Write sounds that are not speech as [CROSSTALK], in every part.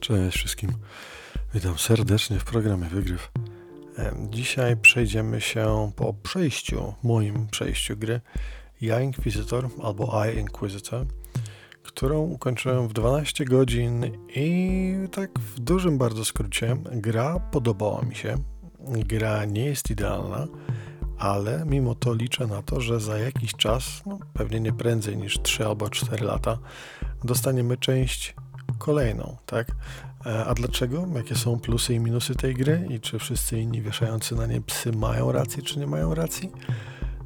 Cześć wszystkim. Witam serdecznie w programie Wygryw. Dzisiaj przejdziemy się po przejściu, moim przejściu gry Ja Inquisitor albo I Inquisitor, którą ukończyłem w 12 godzin i tak w dużym bardzo skrócie gra podobała mi się. Gra nie jest idealna, ale mimo to liczę na to, że za jakiś czas, no pewnie nie prędzej niż 3 albo 4 lata, dostaniemy część kolejną, tak? E, a dlaczego? Jakie są plusy i minusy tej gry i czy wszyscy inni wieszający na nie psy mają rację, czy nie mają racji?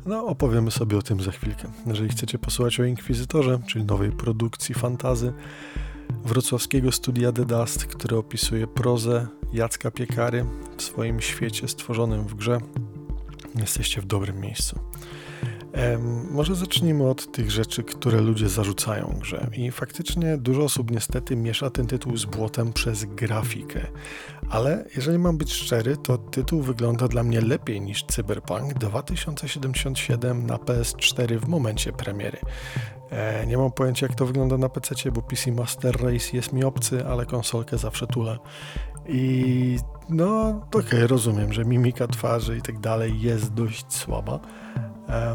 No, opowiemy sobie o tym za chwilkę. Jeżeli chcecie posłuchać o Inkwizytorze, czyli nowej produkcji fantazy wrocławskiego studia The Dust, które opisuje prozę Jacka Piekary w swoim świecie stworzonym w grze, jesteście w dobrym miejscu. Może zacznijmy od tych rzeczy, które ludzie zarzucają grze. I faktycznie dużo osób niestety miesza ten tytuł z błotem przez grafikę. Ale jeżeli mam być szczery, to tytuł wygląda dla mnie lepiej niż Cyberpunk 2077 na PS4 w momencie premiery. E, nie mam pojęcia jak to wygląda na PC, bo PC Master Race jest mi obcy, ale konsolkę zawsze tule. I no, okej, okay, rozumiem, że mimika twarzy i tak dalej jest dość słaba,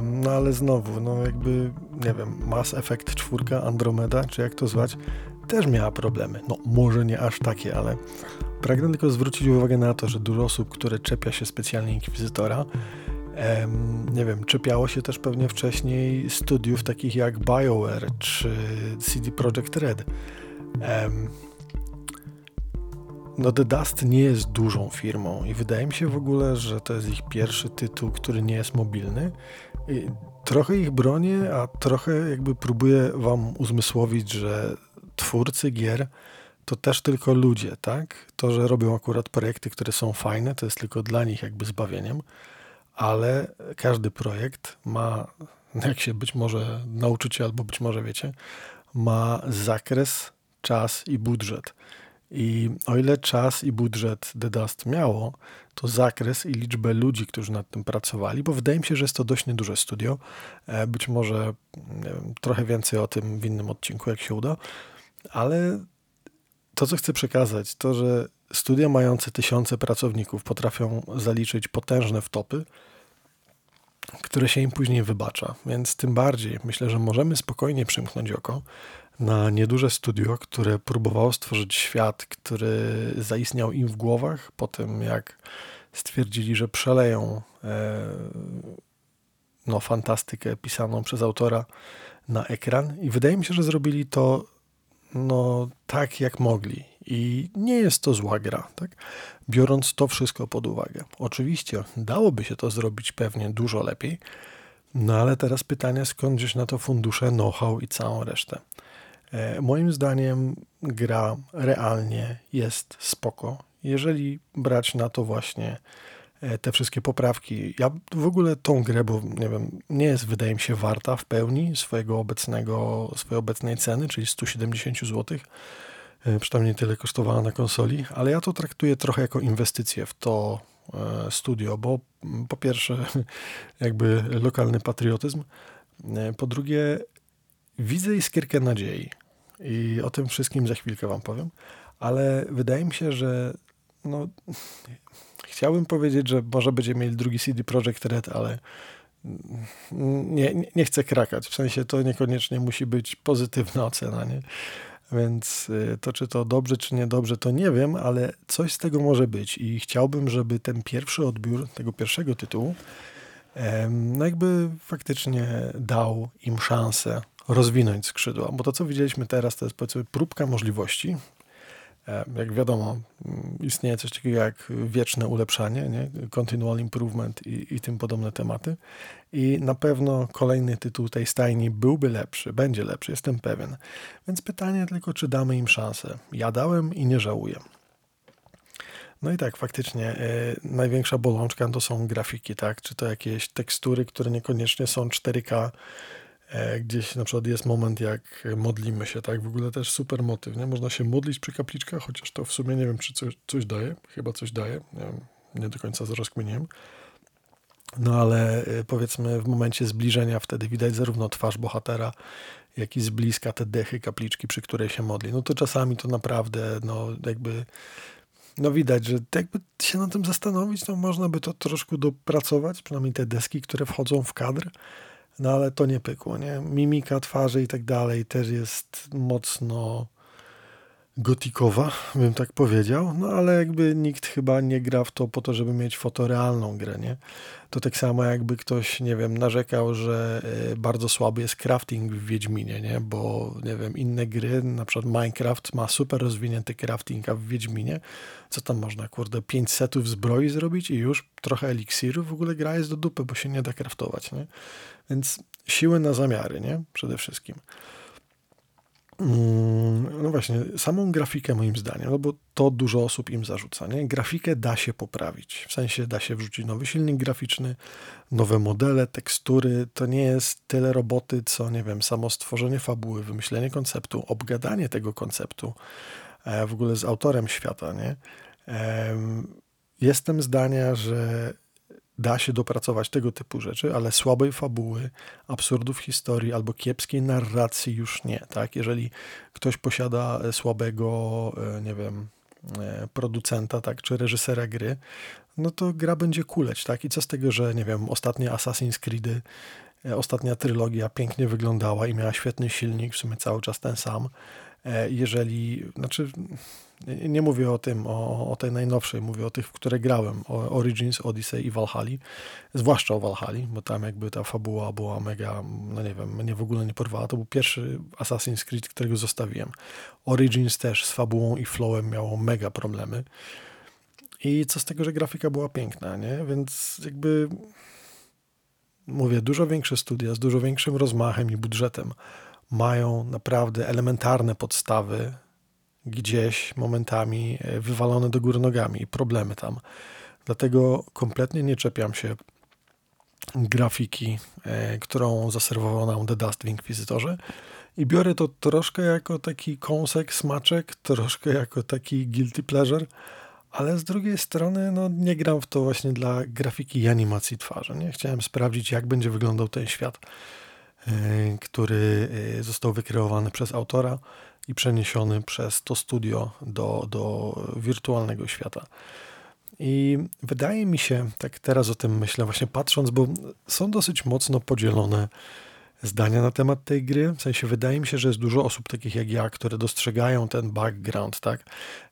no ale znowu, no jakby, nie wiem, Mass Effect 4, Andromeda, czy jak to zwać, też miała problemy. No może nie aż takie, ale pragnę tylko zwrócić uwagę na to, że dużo osób, które czepia się specjalnie Inkwizytora, nie wiem, czepiało się też pewnie wcześniej studiów takich jak BioWare czy CD Projekt Red. No The Dust nie jest dużą firmą i wydaje mi się w ogóle, że to jest ich pierwszy tytuł, który nie jest mobilny. I trochę ich bronię, a trochę jakby próbuję wam uzmysłowić, że twórcy gier to też tylko ludzie, tak? To, że robią akurat projekty, które są fajne, to jest tylko dla nich jakby zbawieniem, ale każdy projekt ma, [LAUGHS] jak się być może nauczycie albo być może wiecie, ma zakres, czas i budżet. I o ile czas i budżet The Dust miało, to zakres i liczbę ludzi, którzy nad tym pracowali, bo wydaje mi się, że jest to dość nieduże studio. E, być może wiem, trochę więcej o tym w innym odcinku, jak się uda, ale to, co chcę przekazać, to, że studia mające tysiące pracowników potrafią zaliczyć potężne wtopy, które się im później wybacza. Więc tym bardziej myślę, że możemy spokojnie przymknąć oko na nieduże studio, które próbowało stworzyć świat, który zaistniał im w głowach, po tym jak stwierdzili, że przeleją e, no, fantastykę pisaną przez autora na ekran i wydaje mi się, że zrobili to no, tak jak mogli. I nie jest to zła gra, tak? biorąc to wszystko pod uwagę. Oczywiście dałoby się to zrobić pewnie dużo lepiej, no ale teraz pytanie, skąd gdzieś na to fundusze, know-how i całą resztę. E, moim zdaniem gra realnie jest spoko. Jeżeli brać na to właśnie e, te wszystkie poprawki, ja w ogóle tą grę, bo nie wiem, nie jest wydaje mi się warta w pełni swojego obecnego, swojej obecnej ceny, czyli 170 zł. E, przynajmniej tyle kosztowała na konsoli, ale ja to traktuję trochę jako inwestycję w to studio, bo po pierwsze [LAUGHS] jakby lokalny patriotyzm, po drugie widzę iskierkę nadziei. I o tym wszystkim za chwilkę Wam powiem. Ale wydaje mi się, że no, chciałbym powiedzieć, że może będziemy mieli drugi CD Projekt Red, ale nie, nie, chcę krakać. W sensie to niekoniecznie musi być pozytywna ocena, nie? Więc y, to, czy to dobrze, czy niedobrze, to nie wiem, ale coś z tego może być. I chciałbym, żeby ten pierwszy odbiór tego pierwszego tytułu, no jakby faktycznie dał im szansę rozwinąć skrzydła, bo to, co widzieliśmy teraz, to jest powiedzmy próbka możliwości. E, jak wiadomo, istnieje coś takiego jak wieczne ulepszanie, nie? continual improvement i, i tym podobne tematy. I na pewno kolejny tytuł tej stajni byłby lepszy, będzie lepszy, jestem pewien. Więc pytanie tylko, czy damy im szansę. Ja dałem i nie żałuję. No i tak, faktycznie y, największa bolączka to są grafiki, tak? Czy to jakieś tekstury, które niekoniecznie są 4K, E, gdzieś na przykład jest moment, jak modlimy się, tak? W ogóle też super motyw, nie? Można się modlić przy kapliczkach, chociaż to w sumie nie wiem, czy coś, coś daje. Chyba coś daje. Nie, wiem, nie do końca rozkminiłem. No ale y, powiedzmy w momencie zbliżenia wtedy widać zarówno twarz bohatera, jak i z bliska te dechy kapliczki, przy której się modli. No to czasami to naprawdę, no jakby, no widać, że jakby się na tym zastanowić, to można by to troszkę dopracować, przynajmniej te deski, które wchodzą w kadr, no ale to nie pykło, nie? Mimika twarzy i tak dalej też jest mocno gotikowa, bym tak powiedział, no ale jakby nikt chyba nie gra w to po to, żeby mieć fotorealną grę, nie? To tak samo jakby ktoś, nie wiem, narzekał, że e, bardzo słaby jest crafting w Wiedźminie, nie? Bo, nie wiem, inne gry, na przykład Minecraft ma super rozwinięty crafting, a w Wiedźminie, co tam można, kurde, 5 setów zbroi zrobić i już trochę eliksirów, w ogóle gra jest do dupy, bo się nie da craftować, nie? Więc siły na zamiary, nie? Przede wszystkim. Mm, no właśnie, samą grafikę moim zdaniem, no bo to dużo osób im zarzuca, nie? Grafikę da się poprawić, w sensie da się wrzucić nowy silnik graficzny, nowe modele, tekstury, to nie jest tyle roboty, co, nie wiem, samo stworzenie fabuły, wymyślenie konceptu, obgadanie tego konceptu, e, w ogóle z autorem świata, nie? Jestem zdania, że da się dopracować tego typu rzeczy, ale słabej fabuły, absurdów historii albo kiepskiej narracji już nie, tak? Jeżeli ktoś posiada e, słabego, e, nie wiem, e, producenta, tak, czy reżysera gry, no to gra będzie kuleć, tak? I co z tego, że, nie wiem, ostatnie Assassin's Creedy, ostatnia trylogia pięknie wyglądała i miała świetny silnik, w sumie cały czas ten sam, jeżeli, znaczy nie mówię o tym, o, o tej najnowszej, mówię o tych, w które grałem, o Origins, Odyssey i Valhalla, zwłaszcza o Valhalla, bo tam jakby ta fabuła była mega, no nie wiem, mnie w ogóle nie porwała. To był pierwszy Assassin's Creed, którego zostawiłem. Origins też z fabułą i flowem miało mega problemy. I co z tego, że grafika była piękna, nie? Więc jakby mówię, dużo większe studia z dużo większym rozmachem i budżetem mają naprawdę elementarne podstawy gdzieś momentami e, wywalone do góry nogami i problemy tam. Dlatego kompletnie nie czepiam się grafiki, e, którą zaserwował nam The Dust w Inkwizytorze i biorę to troszkę jako taki kąsek, smaczek, troszkę jako taki guilty pleasure, ale z drugiej strony no, nie gram w to właśnie dla grafiki i animacji twarzy. Nie? Chciałem sprawdzić, jak będzie wyglądał ten świat, który został wykreowany przez autora i przeniesiony przez to studio do, do wirtualnego świata. I wydaje mi się, tak teraz o tym myślę, właśnie patrząc, bo są dosyć mocno podzielone zdania na temat tej gry. W sensie wydaje mi się, że jest dużo osób takich jak ja, które dostrzegają ten background, tak?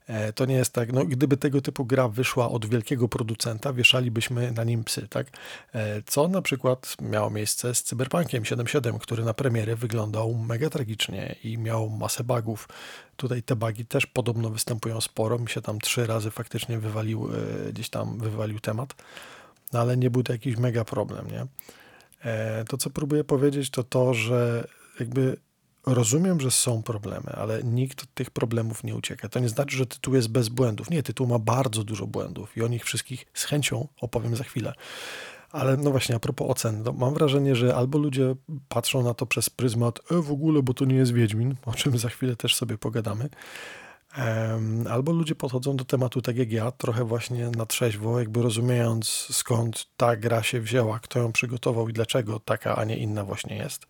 E, to nie jest tak, no gdyby tego typu gra wyszła od wielkiego producenta, wieszalibyśmy na nim psy, tak? E, co na przykład miało miejsce z Cyberpunkiem 7.7, który na premierę wyglądał mega tragicznie i miał masę bugów. Tutaj te bugi też podobno występują sporo. Mi się tam trzy razy faktycznie wywalił, e, gdzieś tam wywalił temat, no ale nie był to jakiś mega problem, nie? E, to, co próbuję powiedzieć, to to, że jakby rozumiem, że są problemy, ale nikt od tych problemów nie ucieka. To nie znaczy, że tytuł jest bez błędów. Nie, tytuł ma bardzo dużo błędów i o nich wszystkich z chęcią opowiem za chwilę. Ale no właśnie, a propos ocen, no mam wrażenie, że albo ludzie patrzą na to przez pryzmat, e, w ogóle, bo to nie jest Wiedźmin, o czym za chwilę też sobie pogadamy, Albo ludzie podchodzą do tematu tak jak ja, trochę właśnie na trzeźwo, jakby rozumiejąc skąd ta gra się wzięła, kto ją przygotował i dlaczego taka, a nie inna właśnie jest.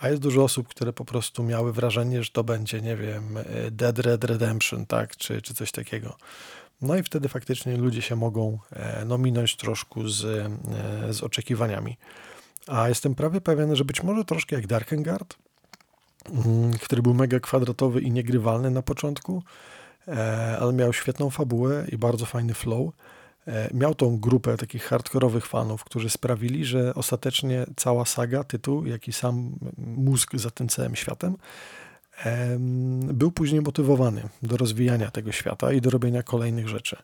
A jest dużo osób, które po prostu miały wrażenie, że to będzie, nie wiem, e, Dead Red Redemption, tak, czy, czy coś takiego. No i wtedy faktycznie ludzie się mogą e, no, minąć troszkę z, e, z oczekiwaniami. A jestem prawie pewien, że być może troszkę jak Darkengard, który był mega kwadratowy i niegrywalny na początku, e, ale miał świetną fabułę i bardzo fajny flow. E, miał tą grupę takich hardkorowych fanów, którzy sprawili, że ostatecznie cała saga, tytuł, jak i sam mózg za tym całym światem, był później motywowany do rozwijania tego świata i do robienia kolejnych rzeczy.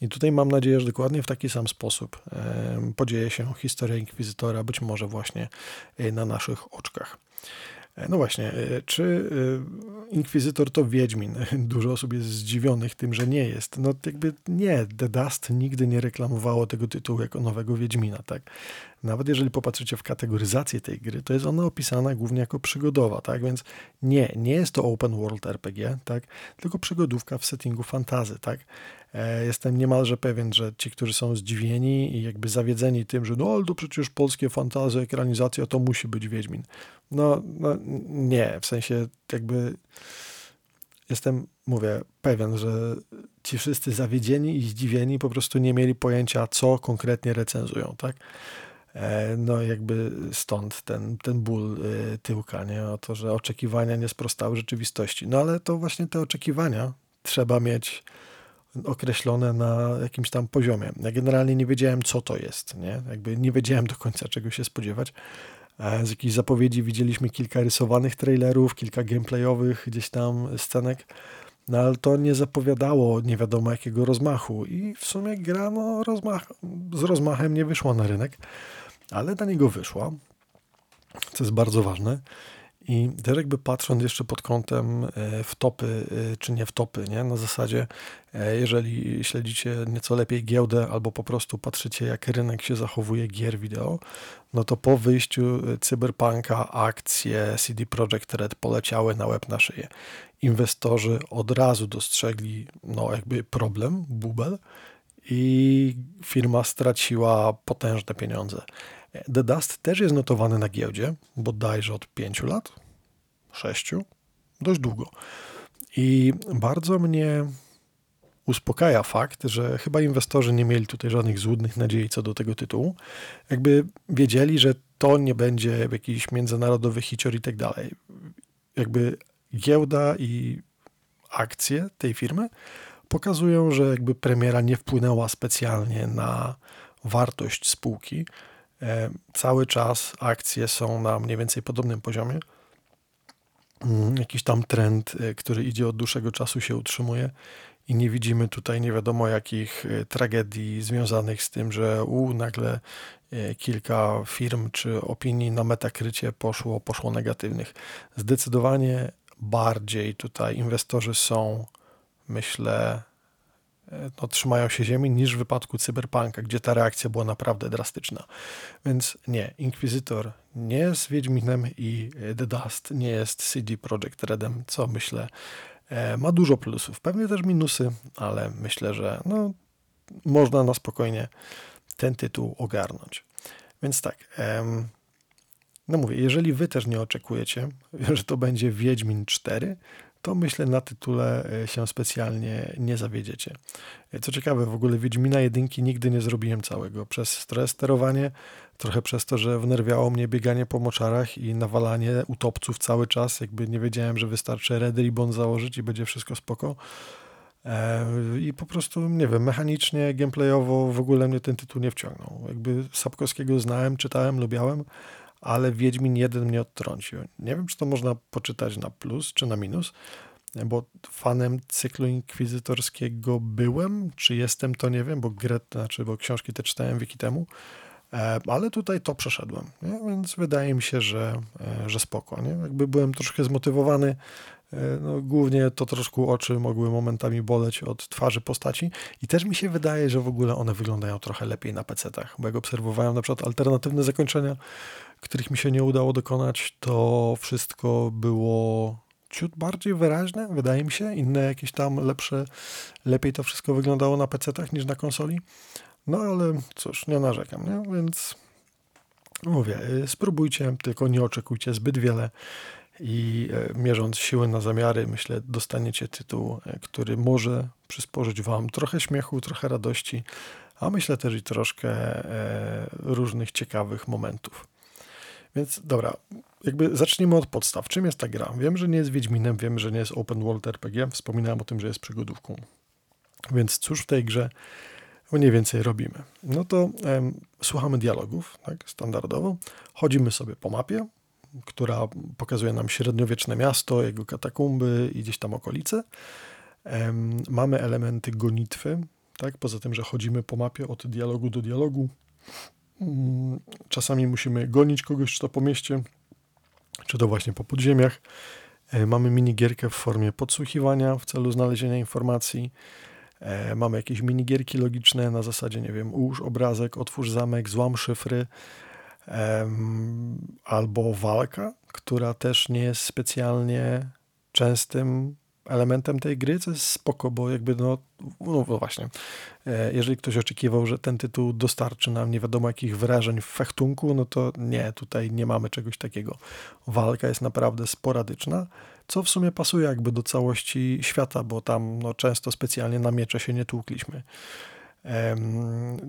I tutaj mam nadzieję, że dokładnie w taki sam sposób podzieje się historia Inkwizytora, być może właśnie e, na naszych oczkach. E, no właśnie, e, czy Inkwizytor to Wiedźmin? [LAUGHS] Dużo osób jest zdziwionych tym, że nie jest. No jakby nie, The Dust nigdy nie reklamowało tego tytułu jako nowego Wiedźmina, tak? Nawet jeżeli popatrzycie w kategoryzację tej gry, to jest ona opisana głównie jako przygodowa, tak? Więc nie, nie jest to open world RPG, tak? Tylko przygodówka w settingu fantazy, tak? E, jestem niemalże pewien, że ci, którzy są zdziwieni i jakby zawiedzeni tym, że no ale to przecież polskie fantazy, ekranizacja, to musi być Wiedźmin. No, no nie, w sensie jakby jestem, mówię, pewien, że ci wszyscy zawiedzieni i zdziwieni po prostu nie mieli pojęcia, co konkretnie recenzują, tak? E, no jakby stąd ten, ten ból e, tyłka, nie? O to, że oczekiwania nie sprostały rzeczywistości. No ale to właśnie te oczekiwania trzeba mieć określone na jakimś tam poziomie. Ja generalnie nie wiedziałem, co to jest, nie? Jakby nie wiedziałem do końca, czego się spodziewać. E, z jakichś zapowiedzi widzieliśmy kilka rysowanych trailerów, kilka gameplayowych gdzieś tam scenek, no ale to nie zapowiadało nie wiadomo jakiego rozmachu i w sumie gra no, rozmach, z rozmachem nie wyszła na rynek, ale na niego wyszła, co jest bardzo ważne. I też jakby patrząc jeszcze pod kątem e, w topy, e, czy nie w topy, nie? na zasadzie, e, jeżeli śledzicie nieco lepiej giełdę, albo po prostu patrzycie, jak rynek się zachowuje gier wideo, no to po wyjściu Cyberpunka akcje CD Projekt Red poleciały na łeb na szyję. Inwestorzy od razu dostrzegli, no jakby problem, bubel, i firma straciła potężne pieniądze. The Dust też jest notowany na giełdzie, bodajże od 5 lat, 6, dość długo. I bardzo mnie uspokaja fakt, że chyba inwestorzy nie mieli tutaj żadnych złudnych nadziei co do tego tytułu. Jakby wiedzieli, że to nie będzie jakiś międzynarodowy hicior i tak dalej. Jakby giełda i akcje tej firmy pokazują, że jakby premiera nie wpłynęła specjalnie na wartość spółki, cały czas akcje są na mniej więcej podobnym poziomie. Mm, jakiś tam trend, e, który idzie od dłuższego czasu, się utrzymuje i nie widzimy tutaj nie wiadomo jakich e, tragedii związanych z tym, że u, nagle kilka firm czy opinii na metakrycie poszło, poszło negatywnych. Zdecydowanie bardziej tutaj inwestorzy są, myślę, no, trzymają się ziemi niż w wypadku Cyberpunka, gdzie ta reakcja była naprawdę drastyczna. Więc nie, Inquisitor nie jest Wiedźminem i The Dust nie jest CD Projekt Redem, co myślę e, ma dużo plusów. Pewnie też minusy, ale myślę, że no, można na spokojnie ten tytuł ogarnąć. Więc tak, no mówię, jeżeli wy też nie oczekujecie, [LAUGHS] że to będzie Wiedźmin 4, to myślę na tytule e, się specjalnie nie zawiedziecie. E, co ciekawe, w ogóle Wiedźmina jedynki nigdy nie zrobiłem całego. Przez stres sterowanie, trochę przez to, że wnerwiało mnie bieganie po moczarach i nawalanie utopców cały czas, jakby nie wiedziałem, że wystarczy Red Ribbon założyć i będzie wszystko spoko. E, I po prostu, nie wiem, mechanicznie, gameplayowo w ogóle mnie ten tytuł nie wciągnął. Jakby Sapkowskiego znałem, czytałem, lubiałem, ale Wiedźmin jeden mnie odtrącił. Nie wiem, czy to można poczytać na plus czy na minus, bo fanem cyklu inkwizytorskiego byłem, czy jestem, to nie wiem, bo grę, znaczy, bo książki te czytałem wieki temu, e, ale tutaj to przeszedłem, nie? więc wydaje mi się, że, e, że spoko. Nie? Jakby byłem troszkę zmotywowany, e, no, głównie to troszkę oczy mogły momentami boleć od twarzy postaci i też mi się wydaje, że w ogóle one wyglądają trochę lepiej na PC-tach, bo jak obserwowałem na przykład alternatywne zakończenia których mi się nie udało dokonać, to wszystko było ciut bardziej wyraźne, wydaje mi się. Inne jakieś tam lepsze, lepiej to wszystko wyglądało na PC-tach niż na konsoli. No ale cóż, nie narzekam, nie? Więc mówię, y, spróbujcie, tylko nie oczekujcie zbyt wiele i y, mierząc siły na zamiary, myślę, dostaniecie tytuł, y, który może przysporzyć Wam trochę śmiechu, trochę radości, a myślę też i troszkę różnych ciekawych momentów. Więc dobra, jakby zacznijmy od podstaw. Czym jest ta gra? Wiem, że nie jest Wiedźminem, wiem, że nie jest open world RPG. Wspominałem o tym, że jest przygodówką. Więc cóż w tej grze mniej więcej robimy? No to em, słuchamy dialogów, tak, standardowo. Chodzimy sobie po mapie, która pokazuje nam średniowieczne miasto, jego katakumby i gdzieś tam okolice. Em, mamy elementy gonitwy, tak, poza tym, że chodzimy po mapie od dialogu do dialogu. Czasami musimy gonić kogoś, kto po mieście czy to właśnie po podziemiach. E, mamy minigierkę w formie podsłuchiwania w celu znalezienia informacji. E, mamy jakieś minigierki logiczne na zasadzie, nie wiem, ułóż obrazek, otwórz zamek, złam szyfry, albo walka, która też nie jest specjalnie częstym elementem tej gry, co jest spoko, bo jakby no, no właśnie, e, jeżeli ktoś oczekiwał, że ten tytuł dostarczy nam nie wiadomo jakich wrażeń w fechtunku, no to nie, tutaj nie mamy czegoś takiego. Walka jest naprawdę sporadyczna, co w sumie pasuje jakby do całości świata, bo tam no, często specjalnie na miecze się nie tłukliśmy.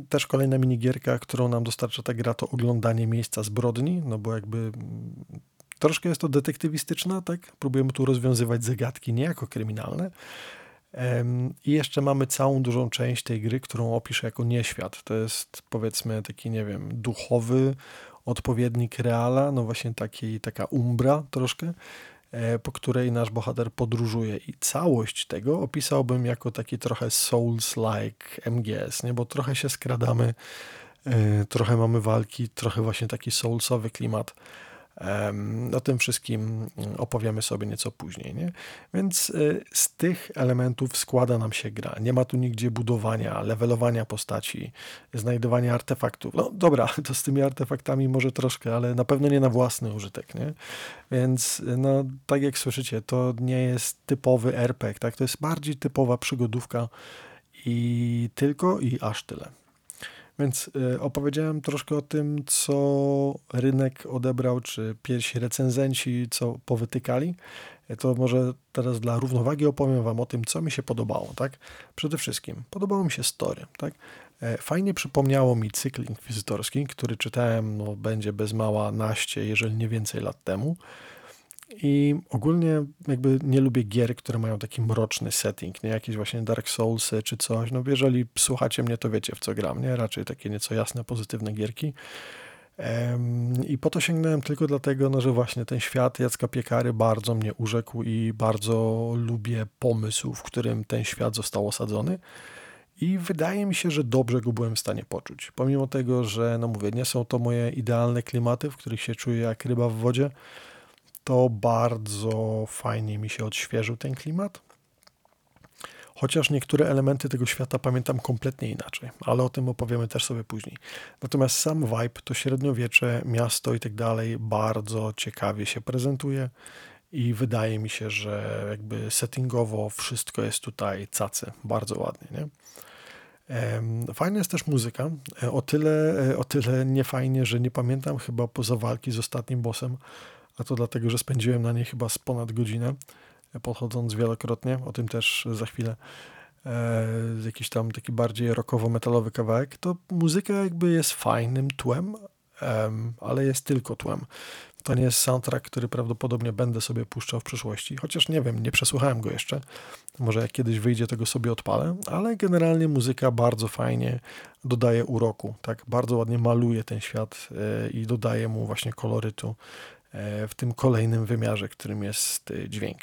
Też kolejna minigierka, którą nam dostarcza ta gra, to oglądanie miejsca zbrodni, no bo jakby Troszkę jest to detektywistyczna, tak? Próbujemy tu rozwiązywać zagadki niejako kryminalne. I jeszcze mamy całą dużą część tej gry, którą opiszę jako nieświat. To jest powiedzmy taki, nie wiem, duchowy odpowiednik reala, no właśnie taki, taka umbra troszkę, e, po której nasz bohater podróżuje. I całość tego opisałbym jako taki trochę Souls-like MGS, nie? bo trochę się skradamy, e, trochę mamy walki, trochę właśnie taki Soulsowy klimat. O tym wszystkim opowiemy sobie nieco później. Nie? Więc y, z tych elementów składa nam się gra. Nie ma tu nigdzie budowania, levelowania postaci, znajdowania artefaktów. No dobra, [LAUGHS] to z tymi artefaktami może troszkę, ale na pewno nie na własny użytek. Nie? Więc no, tak jak słyszycie, to nie jest typowy RPG, tak? to jest bardziej typowa przygodówka i tylko i aż tyle. Więc y, opowiedziałem troszkę o tym, co rynek odebrał, czy pierwsi recenzenci, co powytykali. Y, to może teraz dla równowagi opowiem Wam o tym, co mi się podobało. Tak? Przede wszystkim podobało mi się story. Tak? E, fajnie przypomniało mi cykl inkwizytorski, który czytałem, no, będzie bez mała naście, jeżeli nie więcej lat temu. I ogólnie jakby nie lubię gier, które mają taki mroczny setting, nie jakieś właśnie Dark Soulsy czy coś. No jeżeli słuchacie mnie, to wiecie w co gram, nie? Raczej takie nieco jasne, pozytywne gierki. I po to sięgnąłem tylko dlatego, no, że właśnie ten świat Jacka Piekary bardzo mnie urzekł i bardzo lubię pomysł, w którym ten świat został osadzony. I wydaje mi się, że dobrze go byłem w stanie poczuć. Pomimo tego, że, no mówię, nie są to moje idealne klimaty, w których się czuję jak ryba w wodzie, to bardzo fajnie mi się odświeżył ten klimat. Chociaż niektóre elementy tego świata pamiętam kompletnie inaczej, ale o tym opowiemy też sobie później. Natomiast sam vibe, to średniowiecze, miasto i tak dalej bardzo ciekawie się prezentuje i wydaje mi się, że jakby settingowo wszystko jest tutaj cacy, bardzo ładnie, nie? Fajna jest też muzyka. E, o tyle, e, o tyle niefajnie, że nie pamiętam chyba poza walki z ostatnim bossem a to dlatego, że spędziłem na niej chyba z ponad godzinę, podchodząc wielokrotnie, o tym też za chwilę. E, jakiś tam taki bardziej rockowo-metalowy kawałek, to muzyka jakby jest fajnym tłem, ale jest tylko tłem. To nie jest soundtrack, który prawdopodobnie będę sobie puszczał w przyszłości, chociaż nie wiem, nie przesłuchałem go jeszcze. Może jak kiedyś wyjdzie, tego sobie odpalę, ale generalnie muzyka bardzo fajnie dodaje uroku, tak bardzo ładnie maluje ten świat e, i dodaje mu właśnie kolorytu w tym kolejnym wymiarze, którym jest e, dźwięk.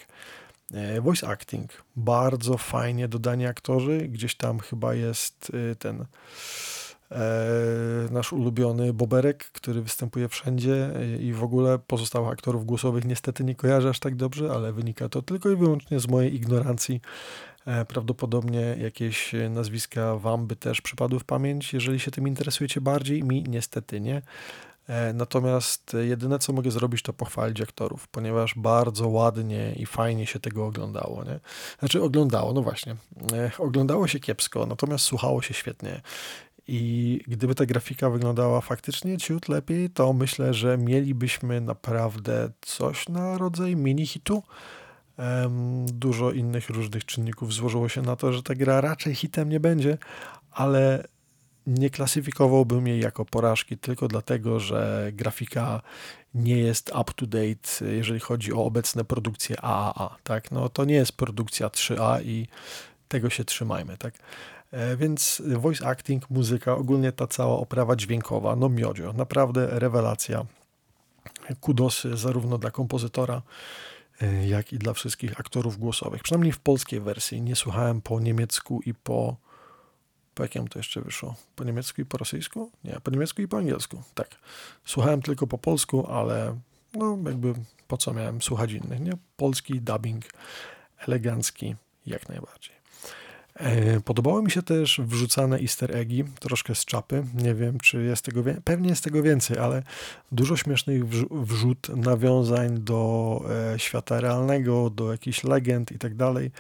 E, voice acting. Bardzo fajnie dodani aktorzy. Gdzieś tam chyba jest ten nasz ulubiony Boberek, który występuje wszędzie i w ogóle pozostałych aktorów głosowych niestety nie kojarzę aż tak dobrze, ale wynika to tylko i wyłącznie z mojej ignorancji. Prawdopodobnie jakieś nazwiska Wam by też przypadły w pamięć, jeżeli się tym interesujecie bardziej. Mi niestety nie. E, natomiast jedyne, co mogę zrobić, to pochwalić aktorów, ponieważ bardzo ładnie i fajnie się tego oglądało. Nie? Znaczy, oglądało, no właśnie. E, oglądało się kiepsko, natomiast słuchało się świetnie. I gdyby ta grafika wyglądała faktycznie ciut lepiej, to myślę, że mielibyśmy naprawdę coś na rodzaj mini-hitu. Dużo innych różnych czynników złożyło się na to, że ta gra raczej hitem nie będzie, ale nie klasyfikowałbym jej jako porażki tylko dlatego, że grafika nie jest up to date, jeżeli chodzi o obecne produkcje AAA, tak? No to nie jest produkcja 3A i tego się trzymajmy, tak? E, więc voice acting, muzyka, ogólnie ta cała oprawa dźwiękowa, no miodzio, naprawdę rewelacja. Kudosy zarówno dla kompozytora, e, jak i dla wszystkich aktorów głosowych. Przynajmniej w polskiej wersji. Nie słuchałem po niemiecku i po po jakiemu to jeszcze wyszło? Po niemiecku i po rosyjsku? Nie, po niemiecku i po angielsku, tak. Słuchałem tylko po polsku, ale no jakby po co miałem słuchać innych, nie? Polski dubbing, elegancki, jak najbardziej. E, podobało mi się też wrzucane easter eggi, troszkę z czapy. Nie wiem, czy jest tego więcej. Pewnie jest tego więcej, ale dużo śmiesznych wrzut, nawiązań do e, świata realnego, do jakichś legend i tak dalej.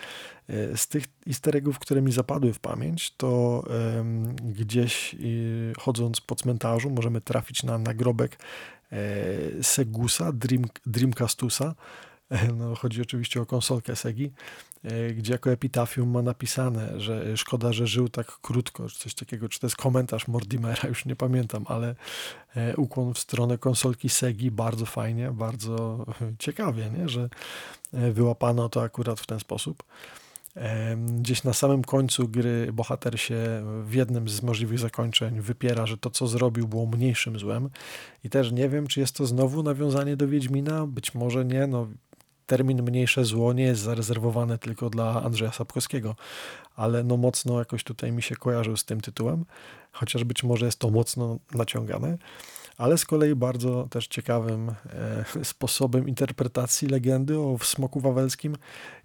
E, z tych easter eggów, które mi zapadły w pamięć, to gdzieś chodząc po cmentarzu możemy trafić na nagrobek Segusa, Dream, Dreamcastusa, no, chodzi oczywiście o konsolkę Segi, gdzie jako epitafium ma napisane, że szkoda, że żył tak krótko, czy coś takiego, czy to jest komentarz Mordimera, już nie pamiętam, ale e, ukłon w stronę konsolki Segi, bardzo fajnie, bardzo ciekawie, nie? że e, wyłapano to akurat w ten sposób. Gdzieś na samym końcu gry bohater się w jednym z możliwych zakończeń wypiera, że to, co zrobił, było mniejszym złem. I też nie wiem, czy jest to znowu nawiązanie do Wiedźmina. Być może nie. No, termin mniejsze zło nie jest zarezerwowany tylko dla Andrzeja Sapkowskiego, ale no mocno jakoś tutaj mi się kojarzył z tym tytułem, chociaż być może jest to mocno naciągane. Ale z kolei bardzo też ciekawym e, sposobem interpretacji legendy o smoku wawelskim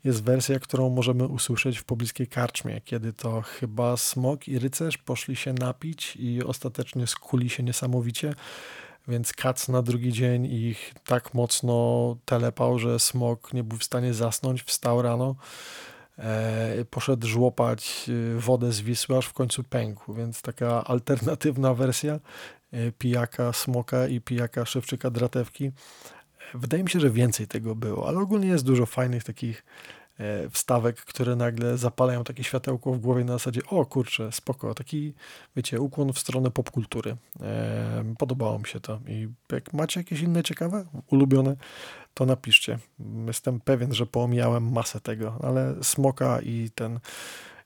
jest wersja, którą możemy usłyszeć w pobliskiej karczmie, kiedy to chyba smok i rycerz poszli się napić i ostatecznie skuli się niesamowicie więc kac na drugi dzień ich tak mocno telepał, że smok nie był w stanie zasnąć, wstał rano, e, poszedł żłopać e, wodę z Wisły, aż w końcu pękł, więc taka alternatywna wersja e, pijaka smoka i pijaka szewczyka dratewki. Wydaje mi się, że więcej tego było, ale ogólnie jest dużo fajnych takich E, wstawek, które nagle zapalają takie światełko w głowie na zasadzie o kurczę, spoko, taki wiecie, ukłon w stronę popkultury. E, podobało mi się to i jak macie jakieś inne ciekawe, ulubione, to napiszcie. Jestem pewien, że pomijałem masę tego, ale Smoka i ten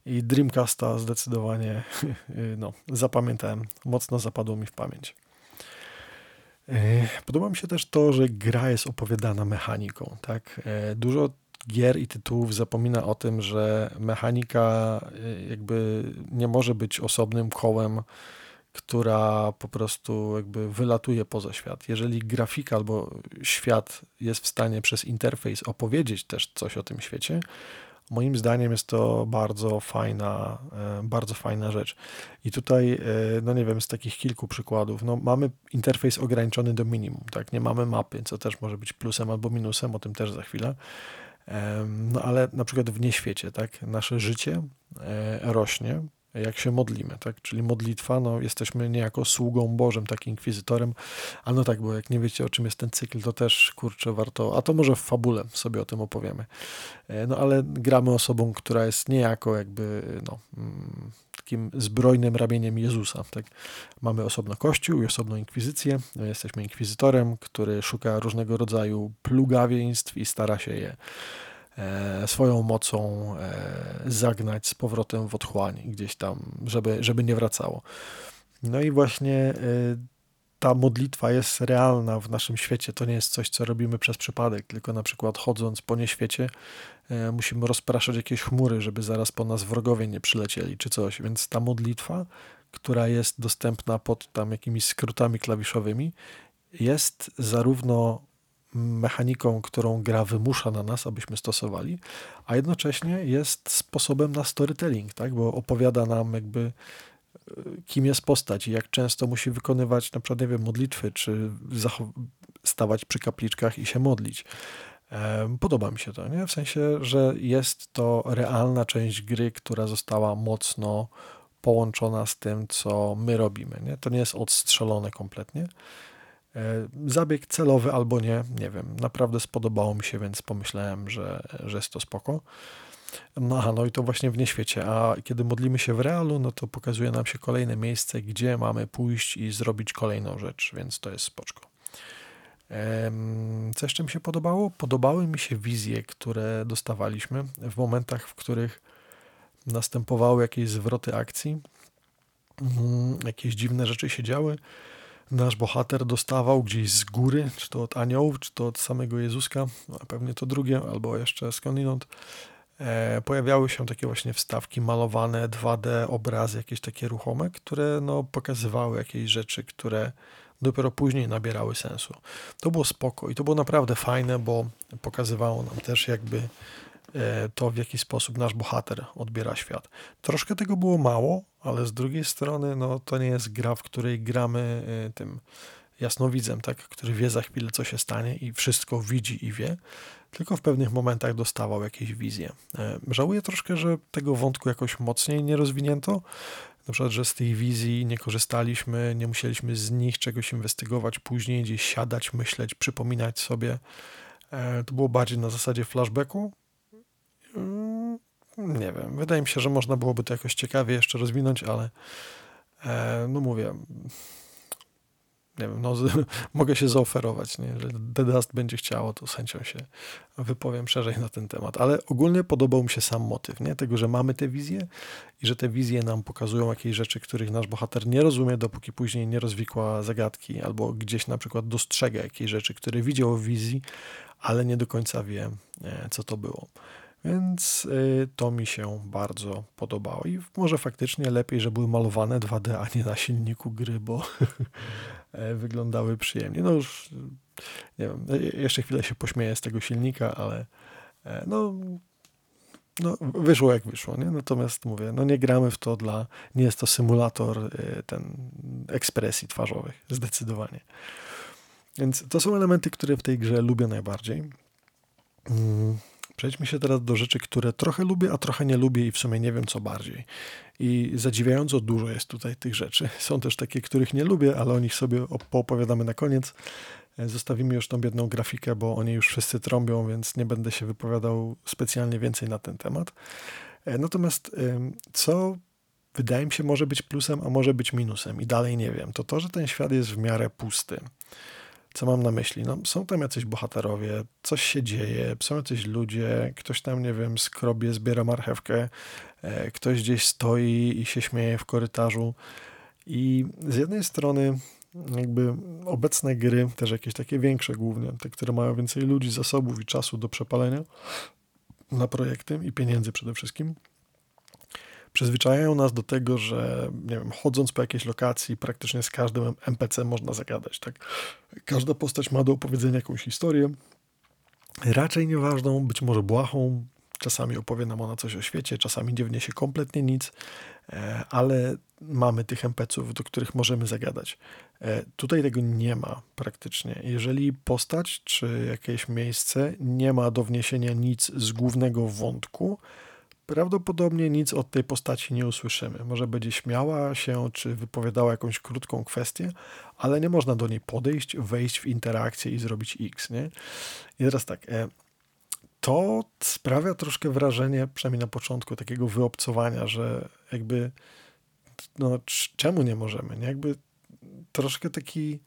i Dreamcasta zdecydowanie [LAUGHS] no, zapamiętałem, mocno zapadło mi w pamięć. E, podoba mi się też to, że gra jest opowiadana mechaniką. Tak? Dużo gier i tytułów zapomina o tym, że mechanika y, jakby nie może być osobnym kołem, która po prostu jakby wylatuje poza świat. Jeżeli grafika albo świat jest w stanie przez interfejs opowiedzieć też coś o tym świecie, moim zdaniem jest to bardzo fajna, e, bardzo fajna rzecz. I tutaj, e, no nie wiem, z takich kilku przykładów, no mamy interfejs ograniczony do minimum, tak, nie mamy mapy, co też może być plusem albo minusem, o tym też za chwilę. No ale na przykład w nieświecie, tak, nasze życie e, rośnie, jak się modlimy, tak? Czyli modlitwa, no jesteśmy niejako sługą Bożym, takim inkwizytorem. A no tak, bo jak nie wiecie o czym jest ten cykl, to też kurczę warto, a to może w fabule sobie o tym opowiemy. E, no ale gramy osobą, która jest niejako jakby no, mm, takim zbrojnym ramieniem Jezusa. Tak? Mamy osobno Kościół i osobną inkwizycję. My jesteśmy inkwizytorem, który szuka różnego rodzaju plugawieństw i stara się je swoją mocą e, zagnać z powrotem w otchłań gdzieś tam, żeby, żeby nie wracało. No i właśnie e, ta modlitwa jest realna w naszym świecie. To nie jest coś, co robimy przez przypadek, tylko na przykład chodząc po nieświecie, E, musimy rozpraszać jakieś chmury, żeby zaraz po nas wrogowie nie przylecieli czy coś. Więc ta modlitwa, która jest dostępna pod tam jakimiś skrótami klawiszowymi, jest zarówno mechaniką, którą gra wymusza na nas, abyśmy stosowali, a jednocześnie jest sposobem na storytelling, tak? bo opowiada nam jakby e, kim jest postać i jak często musi wykonywać na przykład, nie wiem, modlitwy, czy stawać przy kapliczkach i się modlić. Podoba mi się to, nie? w sensie, że jest to realna część gry, która została mocno połączona z tym, co my robimy. Nie? To nie jest odstrzelone kompletnie. Zabieg celowy albo nie, nie wiem. Naprawdę spodobało mi się, więc pomyślałem, że, że jest to spoko. No, aha, no i to właśnie w nieświecie. A kiedy modlimy się w realu, no to pokazuje nam się kolejne miejsce, gdzie mamy pójść i zrobić kolejną rzecz, więc to jest spoczko. Co jeszcze mi się podobało? Podobały mi się wizje, które dostawaliśmy w momentach, w których następowały jakieś zwroty akcji, mhm, jakieś dziwne rzeczy się działy. Nasz bohater dostawał gdzieś z góry, czy to od aniołów, czy to od samego Jezuska, no, pewnie to drugie, albo jeszcze skądinąd, e, pojawiały się takie właśnie wstawki malowane, 2D, obrazy jakieś takie ruchome, które no, pokazywały jakieś rzeczy, które dopiero później nabierały sensu. To było spoko i to było naprawdę fajne, bo pokazywało nam też jakby to, w jaki sposób nasz bohater odbiera świat. Troszkę tego było mało, ale z drugiej strony no, to nie jest gra, w której gramy e, tym jasnowidzem, tak, który wie za chwilę, co się stanie i wszystko widzi i wie, tylko w pewnych momentach dostawał jakieś wizje. E, żałuję troszkę, że tego wątku jakoś mocniej nie rozwinięto, na przykład, że z tej wizji nie korzystaliśmy, nie musieliśmy z nich czegoś inwestygować później, gdzieś siadać, myśleć, przypominać sobie. E, to było bardziej na zasadzie flashbacku. Mm, nie wiem, wydaje mi się, że można byłoby to jakoś ciekawie jeszcze rozwinąć, ale e, no mówię, nie wiem, no, [LAUGHS] mogę się zaoferować, nie? Jeżeli The Dust będzie chciało, to z chęcią się wypowiem szerzej na ten temat. Ale ogólnie podobał mi się sam motyw, nie? Tego, że mamy te wizje i że te wizje nam pokazują jakieś rzeczy, których nasz bohater nie rozumie, dopóki później nie rozwikła zagadki, albo gdzieś na przykład dostrzega jakieś rzeczy, które widział w wizji, ale nie do końca wie, e, co to było. Więc y, to mi się bardzo podobało. I może faktycznie lepiej, że były malowane 2D, a nie na silniku gry, bo [LAUGHS] e, wyglądały przyjemnie. No już nie wiem, e, jeszcze chwilę się pośmieję z tego silnika, ale e, no, no wyszło jak wyszło, nie? Natomiast mówię, no nie gramy w to dla, nie jest to symulator ten ekspresji twarzowych, zdecydowanie. Więc to są elementy, które w tej grze lubię najbardziej. Przejdźmy się teraz do rzeczy, które trochę lubię, a trochę nie lubię i w sumie nie wiem co bardziej. I zadziwiająco dużo jest tutaj tych rzeczy. [LAUGHS] Są też takie, których nie lubię, ale o nich sobie poopowiadamy na koniec. E, zostawimy już tą biedną grafikę, bo oni już wszyscy trąbią, więc nie będę się wypowiadał specjalnie więcej na ten temat. E, natomiast co wydaje mi się może być plusem, a może być minusem i dalej nie wiem, to to, że ten świat jest w miarę pusty. Co mam na myśli? No, są tam jacyś bohaterowie, coś się dzieje, są jacyś ludzie, ktoś tam, nie wiem, skrobie, zbiera marchewkę, e, ktoś gdzieś stoi i się śmieje w korytarzu. I z jednej strony jakby obecne gry, też jakieś takie większe głównie, te, które mają więcej ludzi, zasobów i czasu do przepalenia na projekty i pieniędzy przede wszystkim, przyzwyczajają nas do tego, że nie wiem, chodząc po jakiejś lokacji, praktycznie z każdym NPC można zagadać. Tak? Każda postać ma do opowiedzenia jakąś historię, raczej nieważną, być może błahą. Czasami opowie nam ona coś o świecie, czasami nie wniesie kompletnie nic, e, ale mamy tych NPC-ów, do których możemy zagadać. E, tutaj tego nie ma praktycznie. Jeżeli postać czy jakieś miejsce nie ma do wniesienia nic z głównego wątku, prawdopodobnie nic od tej postaci nie usłyszymy. Może będzie śmiała się, czy wypowiadała jakąś krótką kwestię, ale nie można do niej podejść, wejść w interakcję i zrobić X, nie? I teraz tak, e, to sprawia troszkę wrażenie, przynajmniej na początku, takiego wyobcowania, że jakby no czemu nie możemy, nie? Jakby troszkę taki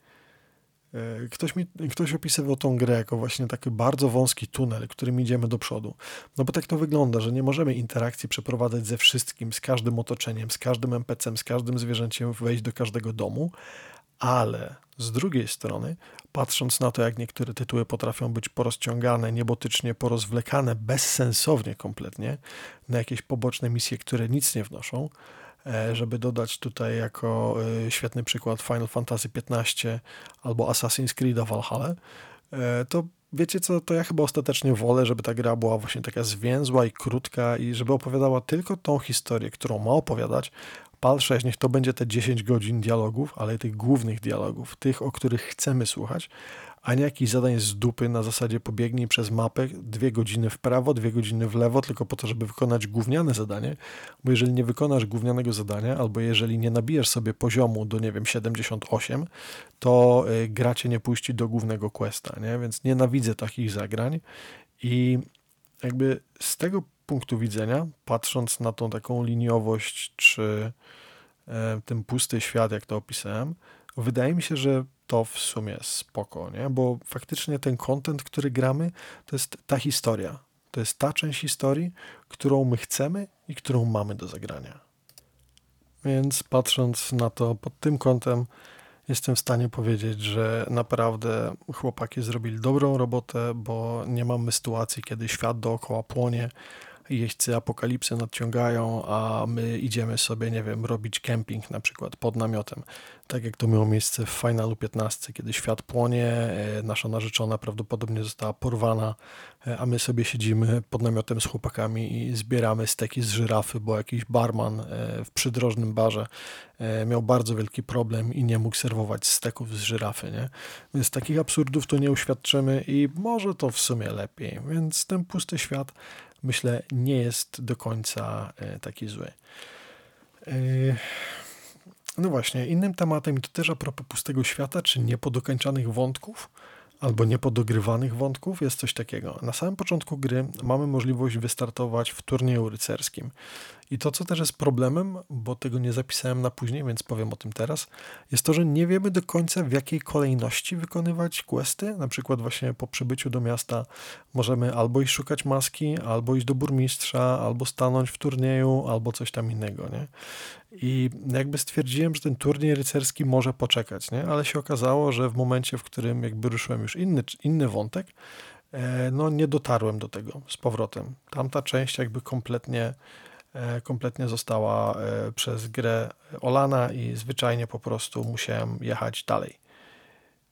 ktoś, mi, ktoś opisywał tą grę jako właśnie taki bardzo wąski tunel, którym idziemy do przodu. No bo tak to wygląda, że nie możemy interakcji przeprowadzać ze wszystkim, z każdym otoczeniem, z każdym NPC-em, z każdym zwierzęciem, wejść do każdego domu, ale z drugiej strony, patrząc na to, jak niektóre tytuły potrafią być porozciągane, niebotycznie porozwlekane, bezsensownie kompletnie, na jakieś poboczne misje, które nic nie wnoszą, E, żeby dodać tutaj jako e, świetny przykład Final Fantasy XV albo Assassin's Creed Valhalla, e, to wiecie co, to ja chyba ostatecznie wolę, żeby ta gra była właśnie taka zwięzła i krótka i żeby opowiadała tylko tą historię, którą ma opowiadać. PAL 6 niech to będzie te 10 godzin dialogów, ale tych głównych dialogów, tych, o których chcemy słuchać, a nie jakichś zadań z dupy na zasadzie pobiegnij przez mapę dwie godziny w prawo, dwie godziny w lewo, tylko po to, żeby wykonać gówniane zadanie, bo jeżeli nie wykonasz gównianego zadania, albo jeżeli nie nabijesz sobie poziomu do, nie wiem, 78, to y, gra cię nie puści do głównego questa, nie? Więc nienawidzę takich zagrań i jakby z tego punktu widzenia, patrząc na tą taką liniowość, czy e, ten pusty świat, jak to opisałem, wydaje mi się, że to w sumie spoko, nie? bo faktycznie ten content, który gramy, to jest ta historia. To jest ta część historii, którą my chcemy i którą mamy do zagrania. Więc patrząc na to pod tym kątem, jestem w stanie powiedzieć, że naprawdę chłopaki zrobili dobrą robotę, bo nie mamy sytuacji, kiedy świat dookoła płonie jeźdźcy apokalipsy nadciągają, a my idziemy sobie, nie wiem, robić kemping na przykład pod namiotem. Tak jak to miało miejsce w Finalu 15, kiedy świat płonie, e, nasza narzeczona prawdopodobnie została porwana, e, a my sobie siedzimy pod namiotem z chłopakami i zbieramy steki z żyrafy, bo jakiś barman e, w przydrożnym barze miał bardzo wielki problem i nie mógł serwować steków z żyrafy, nie? Więc takich absurdów to nie uświadczymy i może to w sumie lepiej. Więc ten pusty świat myślę, nie jest do końca e, taki zły. E, no właśnie, innym tematem, to też a propos pustego świata, czy niepodokończanych wątków, albo niepodogrywanych wątków, jest coś takiego. Na samym początku gry mamy możliwość wystartować w turnieju rycerskim. I to, co też jest problemem, bo tego nie zapisałem na później, więc powiem o tym teraz, jest to, że nie wiemy do końca w jakiej kolejności wykonywać questy. Na przykład właśnie po przybyciu do miasta możemy albo iść szukać maski, albo iść do burmistrza, albo stanąć w turnieju, albo coś tam innego, nie? I jakby stwierdziłem, że ten turniej rycerski może poczekać, nie? Ale się okazało, że w momencie, w którym jakby ruszyłem już inny, inny wątek, e, no nie dotarłem do tego z powrotem. Tamta część jakby kompletnie kompletnie została e, przez grę olana i zwyczajnie po prostu musiałem jechać dalej.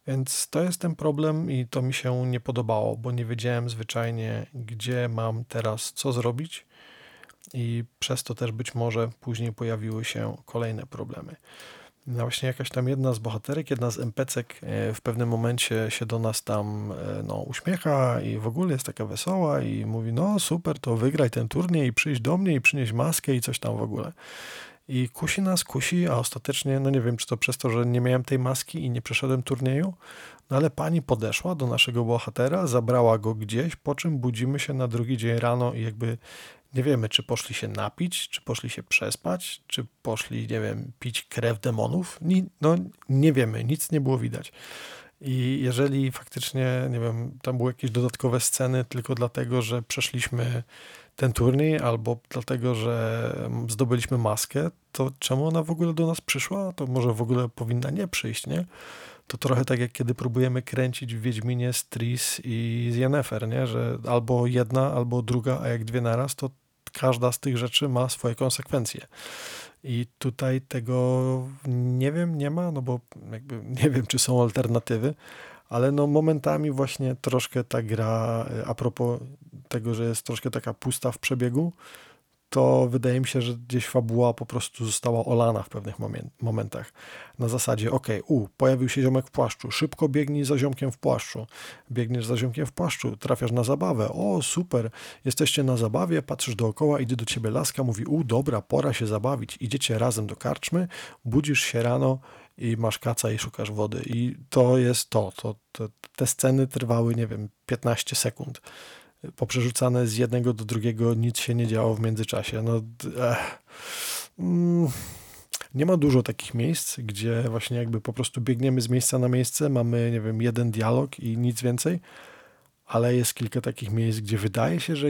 Więc to jest ten problem i to mi się nie podobało, bo nie wiedziałem zwyczajnie, gdzie mam teraz co zrobić i przez to też być może później pojawiły się kolejne problemy. No właśnie jakaś tam jedna z bohaterek, jedna z NPC-ek e, w pewnym momencie się do nas tam e, no, uśmiecha i w ogóle jest taka wesoła i mówi, no super, to wygraj ten turniej i przyjść do mnie i przynieść maskę i coś tam w ogóle. I kusi nas, kusi, a ostatecznie, no nie wiem, czy to przez to, że nie miałem tej maski i nie przeszedłem turnieju, no ale pani podeszła do naszego bohatera, zabrała go gdzieś, po czym budzimy się na drugi dzień rano i jakby nie wiemy, czy poszli się napić, czy poszli się przespać, czy poszli, nie wiem, pić krew demonów. Ni, no, nie wiemy, nic nie było widać. I jeżeli faktycznie, nie wiem, tam były jakieś dodatkowe sceny tylko dlatego, że przeszliśmy ten turniej, albo dlatego, że zdobyliśmy maskę, to czemu ona w ogóle do nas przyszła? To może w ogóle powinna nie przyjść, nie? To trochę tak jak kiedy próbujemy kręcić w Wiedźminie z Tris i z Yennefer, nie? Że albo jedna, albo druga, a jak dwie naraz, to każda z tych rzeczy ma swoje konsekwencje. I tutaj tego nie wiem, nie ma, no bo jakby [LAUGHS] nie wiem, czy są alternatywy, ale no momentami właśnie troszkę ta gra, a propos tego, że jest troszkę taka pusta w przebiegu, to wydaje mi się, że gdzieś fabuła po prostu została olana w pewnych momentach. Na zasadzie, ok, u, pojawił się ziomek w płaszczu, szybko biegnij za ziomkiem w płaszczu. Biegniesz za ziomkiem w płaszczu, trafiasz na zabawę, o, super, jesteście na zabawie, patrzysz dookoła, idzie do ciebie laska, mówi, u, dobra, pora się zabawić. Idziecie razem do karczmy, budzisz się rano i masz kaca i szukasz wody. I to jest to, to, to te sceny trwały, nie wiem, 15 sekund poprzerzucane z jednego do drugiego, nic się nie działo w międzyczasie. No, mm, nie ma dużo takich miejsc, gdzie właśnie jakby po prostu biegniemy z miejsca na miejsce, mamy, nie wiem, jeden dialog i nic więcej, ale jest kilka takich miejsc, gdzie wydaje się, że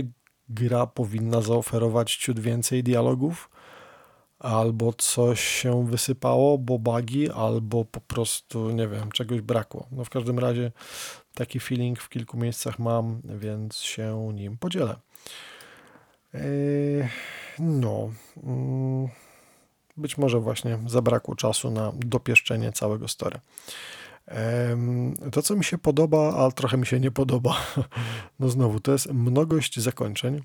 gra powinna zaoferować ciut więcej dialogów, albo coś się wysypało, bo bugi, albo po prostu, nie wiem, czegoś brakło. No w każdym razie Taki feeling w kilku miejscach mam, więc się nim podzielę. Yy, no. Mm, być może właśnie zabrakło czasu na dopieszczenie całego story. To, co mi się podoba, ale trochę mi się nie podoba, [LAUGHS] no znowu, to jest mnogość zakończeń,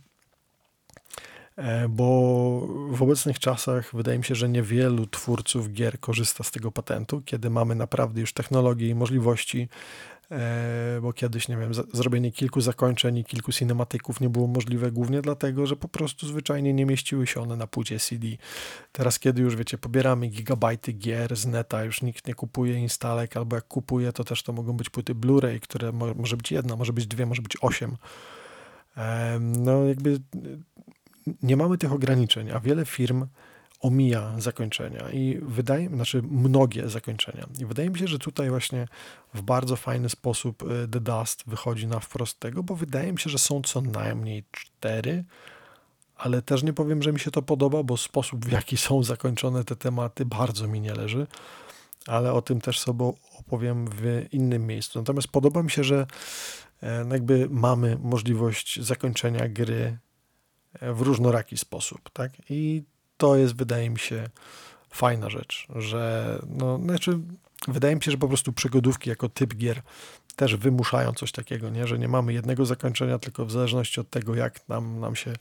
bo w obecnych czasach wydaje mi się, że niewielu twórców gier korzysta z tego patentu, kiedy mamy naprawdę już technologię i możliwości E, bo kiedyś, nie wiem, zrobienie kilku zakończeń i kilku cinematyków nie było możliwe głównie dlatego, że po prostu zwyczajnie nie mieściły się one na płycie CD. Teraz, kiedy już, wiecie, pobieramy gigabajty gier z neta, już nikt nie kupuje instalek, albo jak kupuje, to też to mogą być płyty Blu-ray, które może być jedna, może być dwie, może być osiem. No jakby nie mamy tych ograniczeń, a wiele firm omija zakończenia i wydaje znaczy mnogie zakończenia. I wydaje mi się, że tutaj właśnie w bardzo fajny sposób y, The Dust wychodzi na wprost tego, bo wydaje mi się, że są co najmniej cztery, ale też nie powiem, że mi się to podoba, bo sposób w jaki są zakończone te tematy bardzo mi nie leży, ale o tym też sobie opowiem w innym miejscu. Natomiast podoba mi się, że e, jakby mamy możliwość zakończenia gry w różnoraki sposób, tak? I to jest, wydaje mi się, fajna rzecz, że no, znaczy, wydaje mi się, że po prostu przygodówki jako typ gier też wymuszają coś takiego, nie? że nie mamy jednego zakończenia, tylko w zależności od tego, jak nam, nam się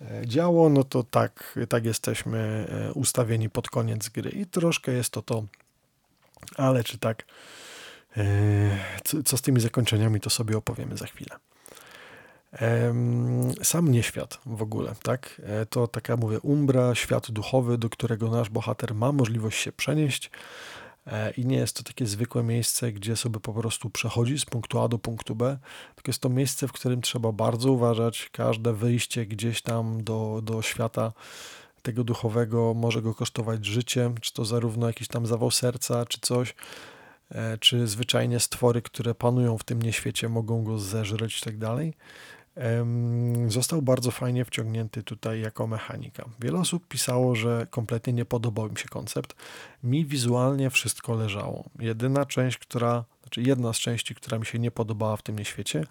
e, działo, no to tak, tak jesteśmy e, ustawieni pod koniec gry i troszkę jest to to, ale czy tak, e, co z tymi zakończeniami, to sobie opowiemy za chwilę. Sam nieświat w ogóle, tak? To taka, mówię, umbra, świat duchowy, do którego nasz bohater ma możliwość się przenieść, E, i nie jest to takie zwykłe miejsce, gdzie sobie po prostu przechodzi z punktu A do punktu B, tylko jest to miejsce, w którym trzeba bardzo uważać. Każde wyjście gdzieś tam do, do świata tego duchowego może go kosztować życie, czy to zarówno jakiś tam zawał serca, czy coś, e, czy zwyczajnie stwory, które panują w tym nieświecie, mogą go zeżreć i tak dalej został bardzo fajnie wciągnięty tutaj jako mechanika. Wiele osób pisało, że kompletnie nie podobał im się koncept. Mi wizualnie wszystko leżało. Jedyna część, która, znaczy jedna z części, która mi się nie podobała w tym nieświecie,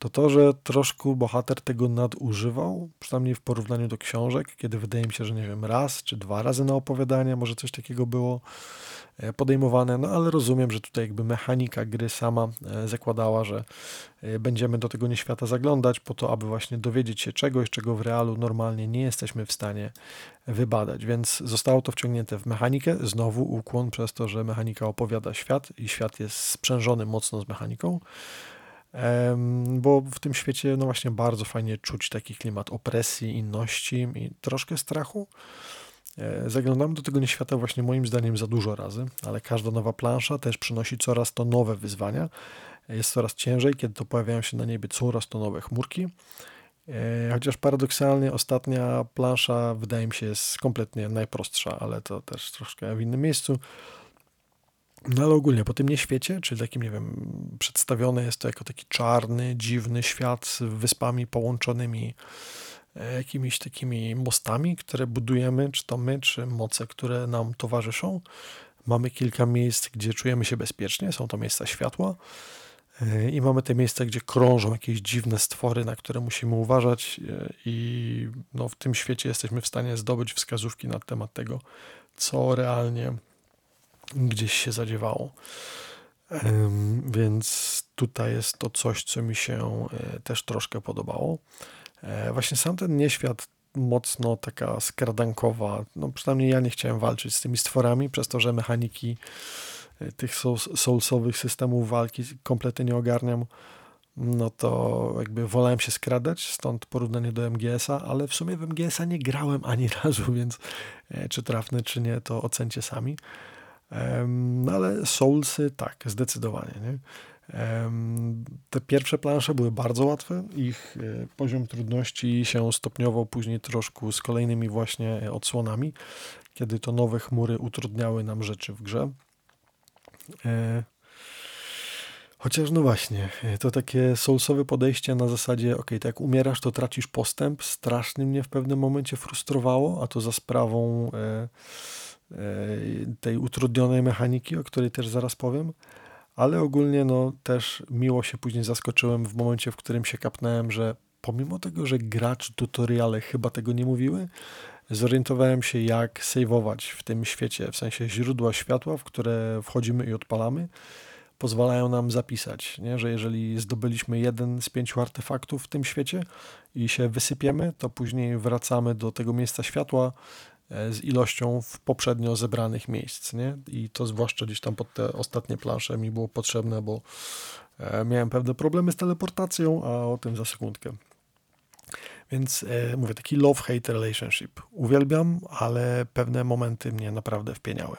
to to, że troszkę bohater tego nadużywał, przynajmniej w porównaniu do książek, kiedy wydaje mi się, że nie wiem, raz czy dwa razy na opowiadanie, może coś takiego było e, podejmowane, no ale rozumiem, że tutaj jakby mechanika gry sama e, zakładała, że e, będziemy do tego nieświata zaglądać po to, aby właśnie dowiedzieć się czegoś, czego w realu normalnie nie jesteśmy w stanie wybadać, więc zostało to wciągnięte w mechanikę, znowu ukłon przez to, że mechanika opowiada świat i świat jest sprzężony mocno z mechaniką, bo w tym świecie no właśnie bardzo fajnie czuć taki klimat opresji, inności i troszkę strachu. E, zaglądamy do tego nieświata właśnie moim zdaniem za dużo razy, ale każda nowa plansza też przynosi coraz to nowe wyzwania. Jest coraz ciężej, kiedy to pojawiają się na niebie coraz to nowe chmurki. E, chociaż paradoksalnie ostatnia plansza wydaje mi się jest kompletnie najprostsza, ale to też troszkę w innym miejscu. No ale ogólnie po tym nieświecie, czyli takim, nie wiem, przedstawione jest to jako taki czarny, dziwny świat z wyspami połączonymi e, jakimiś takimi mostami, które budujemy, czy to my, czy moce, które nam towarzyszą. Mamy kilka miejsc, gdzie czujemy się bezpiecznie, są to miejsca światła. E, I mamy te miejsca, gdzie krążą jakieś dziwne stwory, na które musimy uważać, e, i no, w tym świecie jesteśmy w stanie zdobyć wskazówki na temat tego, co realnie gdzieś się zadziewało. Więc tutaj jest to coś, co mi się e, też troszkę podobało. E, właśnie sam ten nieświat mocno taka skradankowa, no przynajmniej ja nie chciałem walczyć z tymi stworami, przez to, że mechaniki e, tych soulsowych systemów walki kompletnie nie ogarniam, no to jakby wolałem się skradać, stąd porównanie do MGS-a, ale w sumie w MGS-a nie grałem ani [LAUGHS] razu, więc czy trafne, czy nie, to ocencie sami. No ale Soulsy tak, zdecydowanie. Nie? Te pierwsze plansze były bardzo łatwe, ich e, poziom trudności się stopniował później troszkę z kolejnymi właśnie odsłonami, kiedy to nowe chmury utrudniały nam rzeczy w grze. E, chociaż no właśnie, e, to takie soulsowe podejście na zasadzie, ok, tak jak umierasz, to tracisz postęp, strasznie mnie w pewnym momencie frustrowało, a to za sprawą tej utrudnionej mechaniki, o której też zaraz powiem, ale ogólnie no, też miło się później zaskoczyłem w momencie, w którym się kapnąłem, że pomimo tego, że gracz tutoriale chyba tego nie mówiły, zorientowałem się jak saveować w tym świecie, w sensie źródła światła, w które wchodzimy i odpalamy, pozwalają nam zapisać, nie? że jeżeli zdobyliśmy jeden z pięciu artefaktów w tym świecie i się wysypiemy, to później wracamy do tego miejsca światła, E, z ilością w poprzednio zebranych miejsc. Nie? I to zwłaszcza gdzieś tam pod te ostatnie plansze mi było potrzebne, bo e, miałem pewne problemy z teleportacją, a o tym za sekundkę. Więc e, mówię, taki love-hate relationship. Uwielbiam, ale pewne momenty mnie naprawdę wpieniały.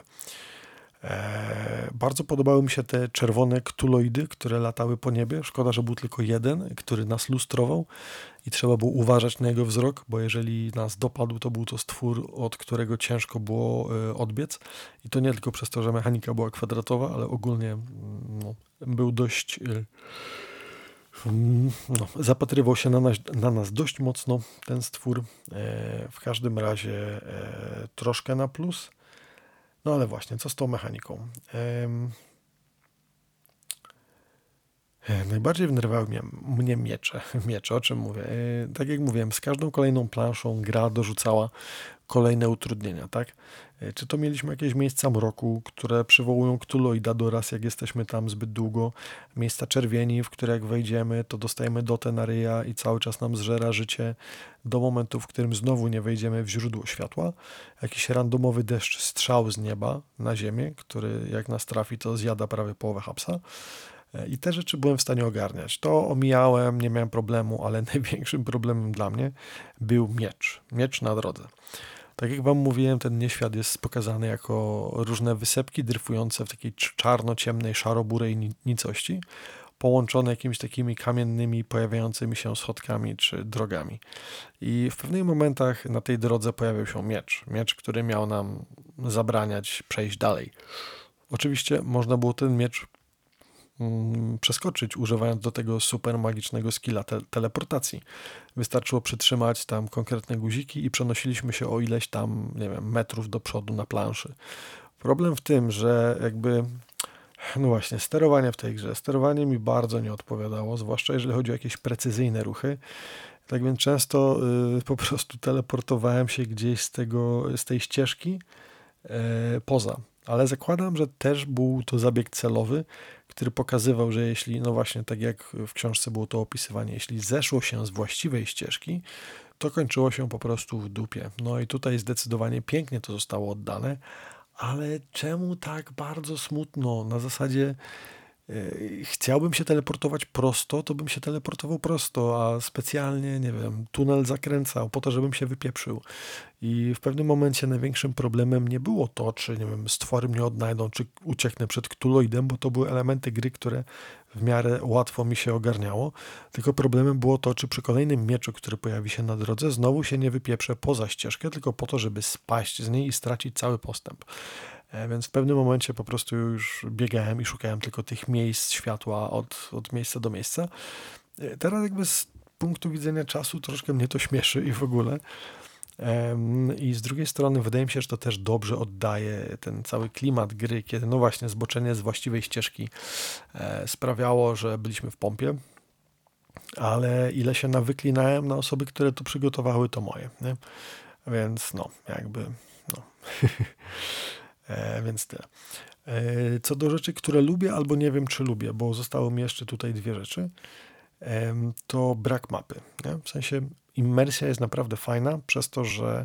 E, bardzo podobały mi się te czerwone ktuloidy, które latały po niebie. Szkoda, że był tylko jeden, który nas lustrował i trzeba było uważać na jego wzrok, bo jeżeli nas dopadł, to był to stwór, od którego ciężko było e, odbiec. I to nie tylko przez to, że mechanika była kwadratowa, ale ogólnie mm, no, był dość. E, mm, no, zapatrywał się na nas, na nas dość mocno ten stwór. W każdym razie troszkę na plus. No ale właśnie, co z tą mechaniką? E, najbardziej wnerwały mnie, mnie miecze. [LAUGHS] Miecze, o czym mówię? E, tak jak mówiłem, z każdą kolejną planszą gra dorzucała kolejne utrudnienia, tak? E, czy to mieliśmy jakieś miejsca mroku, które przywołują Cthulhu i Dadoras, jak jesteśmy tam zbyt długo, miejsca czerwieni, w które jak wejdziemy, to dostajemy dotę na ryja i cały czas nam zżera życie do momentu, w którym znowu nie wejdziemy w źródło światła, jakiś randomowy deszcz strzał z nieba na ziemię, który jak nas trafi, to zjada prawie połowę hapsa. E, I te rzeczy byłem w stanie ogarniać. To omijałem, nie miałem problemu, ale [LAUGHS] największym problemem dla mnie był miecz. Miecz na drodze. Tak jak wam mówiłem, ten nieświat jest pokazany jako różne wysepki dryfujące w takiej czarno-ciemnej, szaro-burej nicości, połączone jakimiś takimi kamiennymi, pojawiającymi się schodkami czy drogami. I w pewnych momentach na tej drodze pojawił się miecz. Miecz, który miał nam zabraniać przejść dalej. Oczywiście można było ten miecz przeskoczyć, używając do tego super magicznego skilla te teleportacji. Wystarczyło przytrzymać tam konkretne guziki i przenosiliśmy się o ileś tam, nie wiem, metrów do przodu na planszy. Problem w tym, że jakby no właśnie, sterowanie w tej grze. Sterowanie mi bardzo nie odpowiadało, zwłaszcza jeżeli chodzi o jakieś precyzyjne ruchy. Tak więc często y, po prostu teleportowałem się gdzieś z, tego, z tej ścieżki y, poza. Ale zakładam, że też był to zabieg celowy, który pokazywał, że jeśli, no właśnie, tak jak w książce było to opisywanie, jeśli zeszło się z właściwej ścieżki, to kończyło się po prostu w dupie. No i tutaj zdecydowanie pięknie to zostało oddane, ale czemu tak bardzo smutno? Na zasadzie chciałbym się teleportować prosto, to bym się teleportował prosto, a specjalnie, nie wiem, tunel zakręcał po to, żebym się wypieprzył. I w pewnym momencie największym problemem nie było to, czy, nie wiem, stwory mnie odnajdą, czy ucieknę przed Cthulhuidem, bo to były elementy gry, które w miarę łatwo mi się ogarniało. Tylko problemem było to, czy przy kolejnym mieczu, który pojawi się na drodze, znowu się nie wypieprzę poza ścieżkę, tylko po to, żeby spaść z niej i stracić cały postęp. E, więc w pewnym momencie po prostu już biegałem i szukałem tylko tych miejsc światła od, od miejsca do miejsca. E, teraz jakby z punktu widzenia czasu troszkę mnie to śmieszy i w ogóle. I z drugiej strony wydaje mi się, że to też dobrze oddaje ten cały klimat gry, kiedy no właśnie zboczenie z właściwej ścieżki e, sprawiało, że byliśmy w pompie, ale ile się nawyklinałem na osoby, które to przygotowały, to moje. Nie? Więc no, jakby no. [LAUGHS] E, więc tyle. E, co do rzeczy, które lubię albo nie wiem, czy lubię, bo zostało mi jeszcze tutaj dwie rzeczy, e, to brak mapy. Nie? W sensie immersja jest naprawdę fajna, przez to, że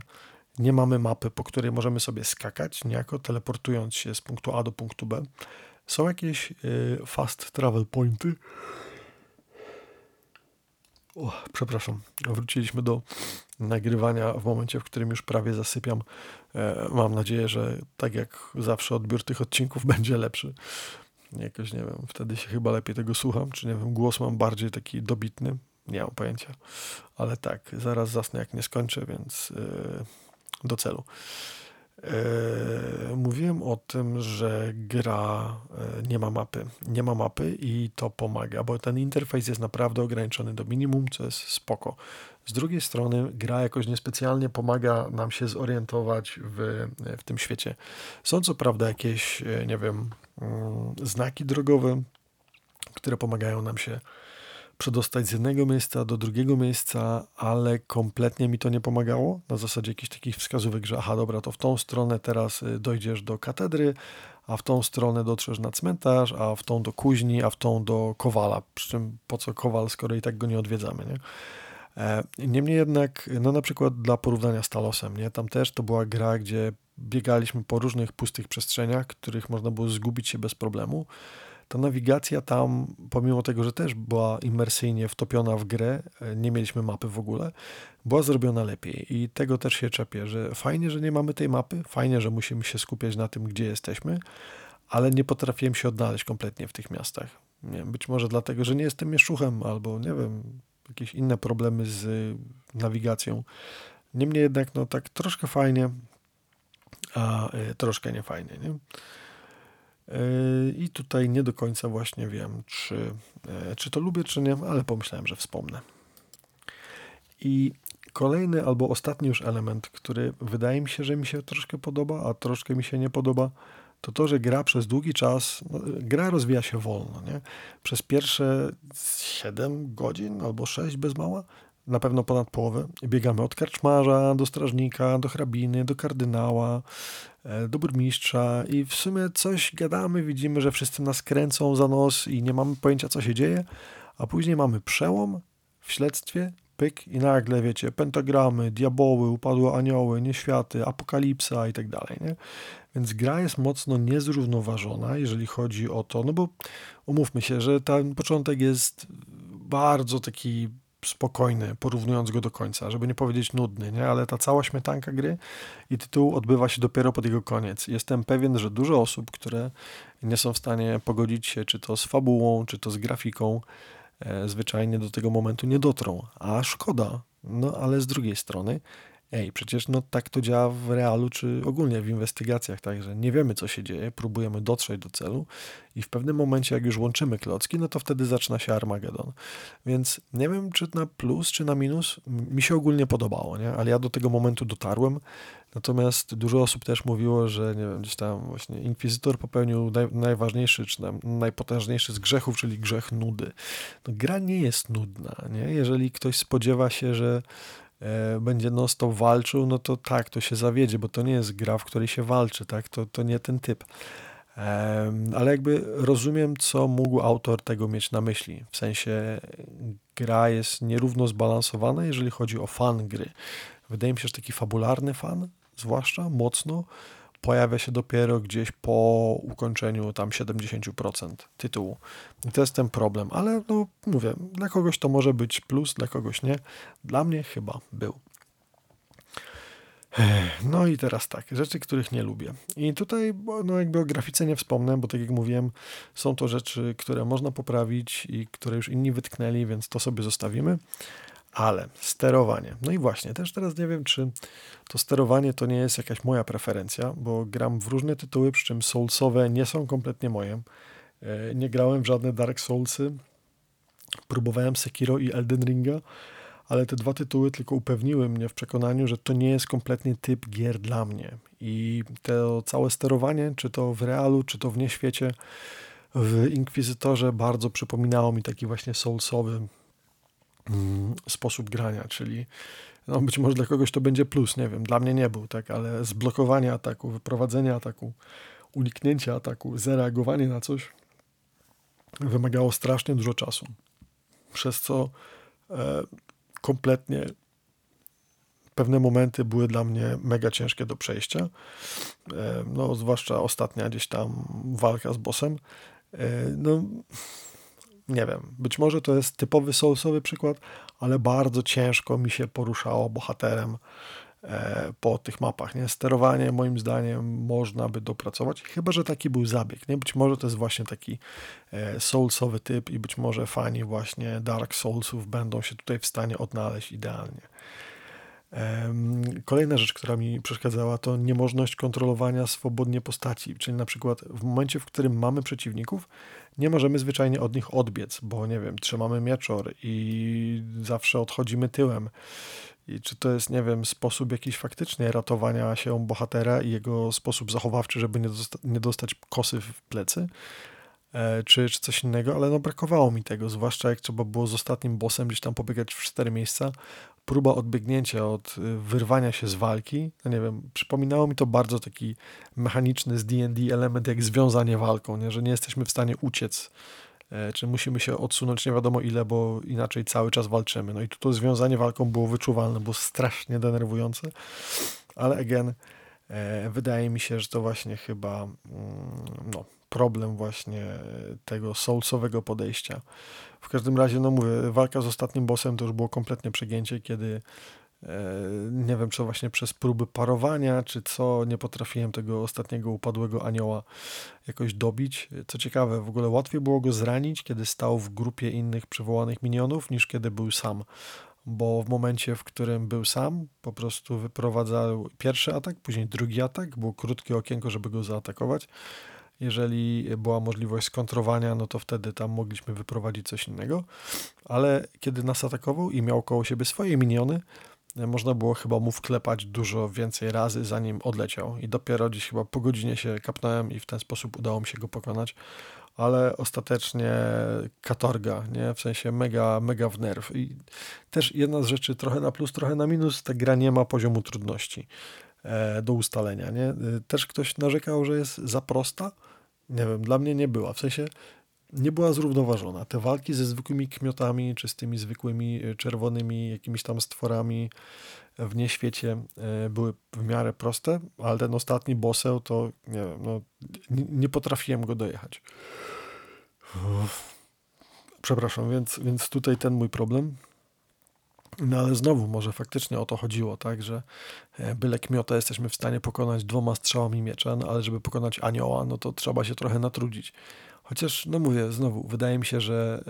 nie mamy mapy, po której możemy sobie skakać, niejako teleportując się z punktu A do punktu B. Są jakieś fast travel pointy, o, przepraszam, wróciliśmy do nagrywania w momencie, w którym już prawie zasypiam. E, mam nadzieję, że tak jak zawsze odbiór tych odcinków [LAUGHS] będzie lepszy. Jakoś nie wiem, wtedy się chyba lepiej tego słucham, czy nie wiem, głos mam bardziej taki dobitny. Nie mam pojęcia, ale tak, zaraz zasnę jak nie skończę, więc yy, do celu. E, mówiłem o tym, że gra e, nie ma mapy. Nie ma mapy i to pomaga, bo ten interfejs jest naprawdę ograniczony do minimum, co jest spoko. Z drugiej strony gra jakoś niespecjalnie pomaga nam się zorientować w, w tym świecie. Są co prawda jakieś, e, nie wiem, mm, znaki drogowe, które pomagają nam się przedostać z jednego miejsca do drugiego miejsca, ale kompletnie mi to nie pomagało. Na zasadzie jakichś takich wskazówek, że aha, dobra, to w tą stronę teraz y, dojdziesz do katedry, a w tą stronę dotrzesz na cmentarz, a w tą do kuźni, a w tą do kowala. Przy czym po co kowal, skoro i tak go nie odwiedzamy, nie? E, niemniej jednak, no na przykład dla porównania z Talosem, nie? Tam też to była gra, gdzie biegaliśmy po różnych pustych przestrzeniach, których można było zgubić się bez problemu ta nawigacja tam, pomimo tego, że też była imersyjnie wtopiona w grę, e, nie mieliśmy mapy w ogóle, była zrobiona lepiej i tego też się czepię, że fajnie, że nie mamy tej mapy, fajnie, że musimy się skupiać na tym, gdzie jesteśmy, ale nie potrafiłem się odnaleźć kompletnie w tych miastach. Nie być może dlatego, że nie jestem mieszuchem albo nie wiem, jakieś inne problemy z nawigacją. Niemniej jednak, no tak troszkę fajnie, a e, troszkę nie fajnie, nie? I tutaj nie do końca właśnie wiem, czy, czy to lubię, czy nie, ale pomyślałem, że wspomnę. I kolejny albo ostatni już element, który wydaje mi się, że mi się troszkę podoba, a troszkę mi się nie podoba, to to, że gra przez długi czas, no, gra rozwija się wolno, nie? Przez pierwsze 7 godzin albo 6 bez mała, na pewno ponad połowę, biegamy od karczmarza do strażnika, do hrabiny, do kardynała, e, do burmistrza i w sumie coś gadamy, widzimy, że wszyscy nas kręcą za nos i nie mamy pojęcia, co się dzieje, a później mamy przełom w śledztwie, pyk i nagle, wiecie, pentagramy, diaboły, upadłe anioły, nieświaty, apokalipsa i tak dalej, nie? Więc gra jest mocno niezrównoważona, jeżeli chodzi o to, no bo umówmy się, że ten początek jest bardzo taki spokojny, porównując go do końca, żeby nie powiedzieć nudny, nie? ale ta cała śmietanka gry i tytuł odbywa się dopiero pod jego koniec. Jestem pewien, że dużo osób, które nie są w stanie pogodzić się czy to z fabułą, czy to z grafiką, e, zwyczajnie do tego momentu nie dotrą. A szkoda, no ale z drugiej strony Ej, przecież no tak to działa w realu, czy ogólnie w inwestygacjach, także nie wiemy, co się dzieje, próbujemy dotrzeć do celu i w pewnym momencie, jak już łączymy klocki, no to wtedy zaczyna się Armagedon. Więc nie wiem, czy na plus, czy na minus, mi się ogólnie podobało, nie? ale ja do tego momentu dotarłem, natomiast dużo osób też mówiło, że nie wiem, gdzieś tam właśnie Inkwizytor popełnił naj, najważniejszy, czy najpotężniejszy z grzechów, czyli grzech nudy. No, gra nie jest nudna, nie? Jeżeli ktoś spodziewa się, że E, będzie non-stop walczył, no to tak, to się zawiedzie, bo to nie jest gra, w której się walczy, tak, to, to nie ten typ. Ale jakby rozumiem, co mógł autor tego mieć na myśli. W sensie gra jest nierówno zbalansowana, jeżeli chodzi o fan gry. Wydaje mi się, że taki fabularny fan, zwłaszcza mocno, pojawia się dopiero gdzieś po ukończeniu tam 70% tytułu. I to jest ten problem, ale no mówię, dla kogoś to może być plus, dla kogoś nie. Dla mnie chyba był. No i teraz tak, rzeczy, których nie lubię. I tutaj no jakby o grafice nie wspomnę, bo tak jak mówiłem, są to rzeczy, które można poprawić i które już inni wytknęli, więc to sobie zostawimy. Ale sterowanie. No i właśnie, też teraz nie wiem, czy to sterowanie to nie jest jakaś moja preferencja, bo gram w różne tytuły, przy czym Soulsowe nie są kompletnie moje. E, nie grałem w żadne Dark Soulsy. Próbowałem Sekiro i Elden Ringa, ale te dwa tytuły tylko upewniły mnie w przekonaniu, że to nie jest kompletnie typ gier dla mnie. I to całe sterowanie, czy to w realu, czy to w nieświecie, w Inkwizytorze bardzo przypominało mi taki właśnie soulsowy sposób grania, czyli no być może dla kogoś to będzie plus, nie wiem, dla mnie nie był, tak, ale zblokowanie ataku, wyprowadzenie ataku, uniknięcie ataku, zareagowanie na coś wymagało strasznie dużo czasu, przez co e, kompletnie pewne momenty były dla mnie mega ciężkie do przejścia, e, no zwłaszcza ostatnia gdzieś tam walka z bossem, e, no nie wiem, być może to jest typowy soulsowy przykład, ale bardzo ciężko mi się poruszało bohaterem e, po tych mapach. Nie? Sterowanie moim zdaniem można by dopracować, chyba że taki był zabieg. Nie? Być może to jest właśnie taki e, soulsowy typ i być może fani właśnie Dark Soulsów będą się tutaj w stanie odnaleźć idealnie. Kolejna rzecz, która mi przeszkadzała, to niemożność kontrolowania swobodnie postaci, czyli na przykład w momencie, w którym mamy przeciwników, nie możemy zwyczajnie od nich odbiec, bo nie wiem, trzymamy mieczor i zawsze odchodzimy tyłem. I czy to jest, nie wiem, sposób jakiś faktycznie ratowania się bohatera i jego sposób zachowawczy, żeby nie, dosta nie dostać kosy w plecy? E, czy, czy coś innego, ale no brakowało mi tego, zwłaszcza jak trzeba było z ostatnim bossem gdzieś tam pobiegać w cztery miejsca. Próba odbiegnięcia od y, wyrwania się z walki, no nie wiem, przypominało mi to bardzo taki mechaniczny z D&D element jak związanie walką, nie? że nie jesteśmy w stanie uciec, e, czy musimy się odsunąć nie wiadomo ile, bo inaczej cały czas walczymy. No i tu to związanie walką było wyczuwalne, było strasznie denerwujące, ale again, e, wydaje mi się, że to właśnie chyba mm, no, problem właśnie tego soulsowego podejścia. W każdym razie, no mówię, walka z ostatnim bossem to już było kompletnie przegięcie, kiedy e, nie wiem, czy właśnie przez próby parowania, czy co, nie potrafiłem tego ostatniego upadłego anioła jakoś dobić. Co ciekawe, w ogóle łatwiej było go zranić, kiedy stał w grupie innych przywołanych minionów, niż kiedy był sam. Bo w momencie, w którym był sam, po prostu wyprowadzał pierwszy atak, później drugi atak, było krótkie okienko, żeby go zaatakować jeżeli była możliwość skontrowania, no to wtedy tam mogliśmy wyprowadzić coś innego. Ale kiedy nas atakował i miał koło siebie swoje miniony, można było chyba mu wklepać dużo więcej razy, zanim odleciał. I dopiero dziś chyba po godzinie się kapnąłem i w ten sposób udało mi się go pokonać. Ale ostatecznie katorga, nie? W sensie mega, mega w nerw. I też jedna z rzeczy, trochę na plus, trochę na minus, ta gra nie ma poziomu trudności e, do ustalenia, nie? Też ktoś narzekał, że jest za prosta. Nie wiem, dla mnie nie była. W sensie nie była zrównoważona. Te walki ze zwykłymi kmiotami, czy z tymi zwykłymi e, czerwonymi jakimiś tam stworami w nieświecie e, były w miarę proste, ale ten ostatni boseł to nie wiem, no, nie potrafiłem go dojechać. Przepraszam, więc, więc tutaj ten mój problem. No ale znowu, może faktycznie o to chodziło, tak, że e, byle kmiota jesteśmy w stanie pokonać dwoma strzałami miecza, no ale żeby pokonać anioła, no to trzeba się trochę natrudzić. Chociaż, no mówię, znowu, wydaje mi się, że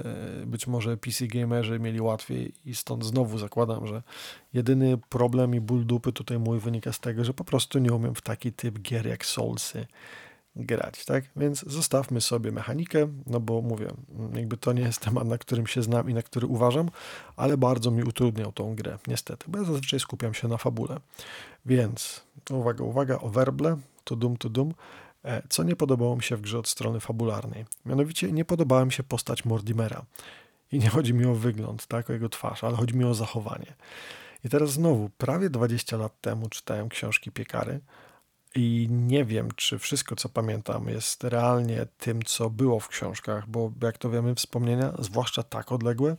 e, być może PC gamerzy mieli łatwiej i stąd znowu zakładam, że jedyny problem i ból dupy tutaj mój wynika z tego, że po prostu nie umiem w taki typ gier jak Soulsy grać, tak? Więc zostawmy sobie mechanikę, no bo mówię, jakby to nie jest temat, na którym się znam i na który uważam, ale bardzo mi utrudniał tą grę, niestety, bo ja zazwyczaj skupiam się na fabule. Więc, uwaga, uwaga, o werble, to dum, to dum. E, co nie podobało mi się w grze od strony fabularnej? Mianowicie nie podobała mi się postać Mordimera. I nie chodzi mi o wygląd, tak, o jego twarz, ale chodzi mi o zachowanie. I teraz znowu, prawie 20 lat temu czytałem książki Piekary i nie wiem, czy wszystko, co pamiętam, jest realnie tym, co było w książkach, bo jak to wiemy, wspomnienia, zwłaszcza tak odległe,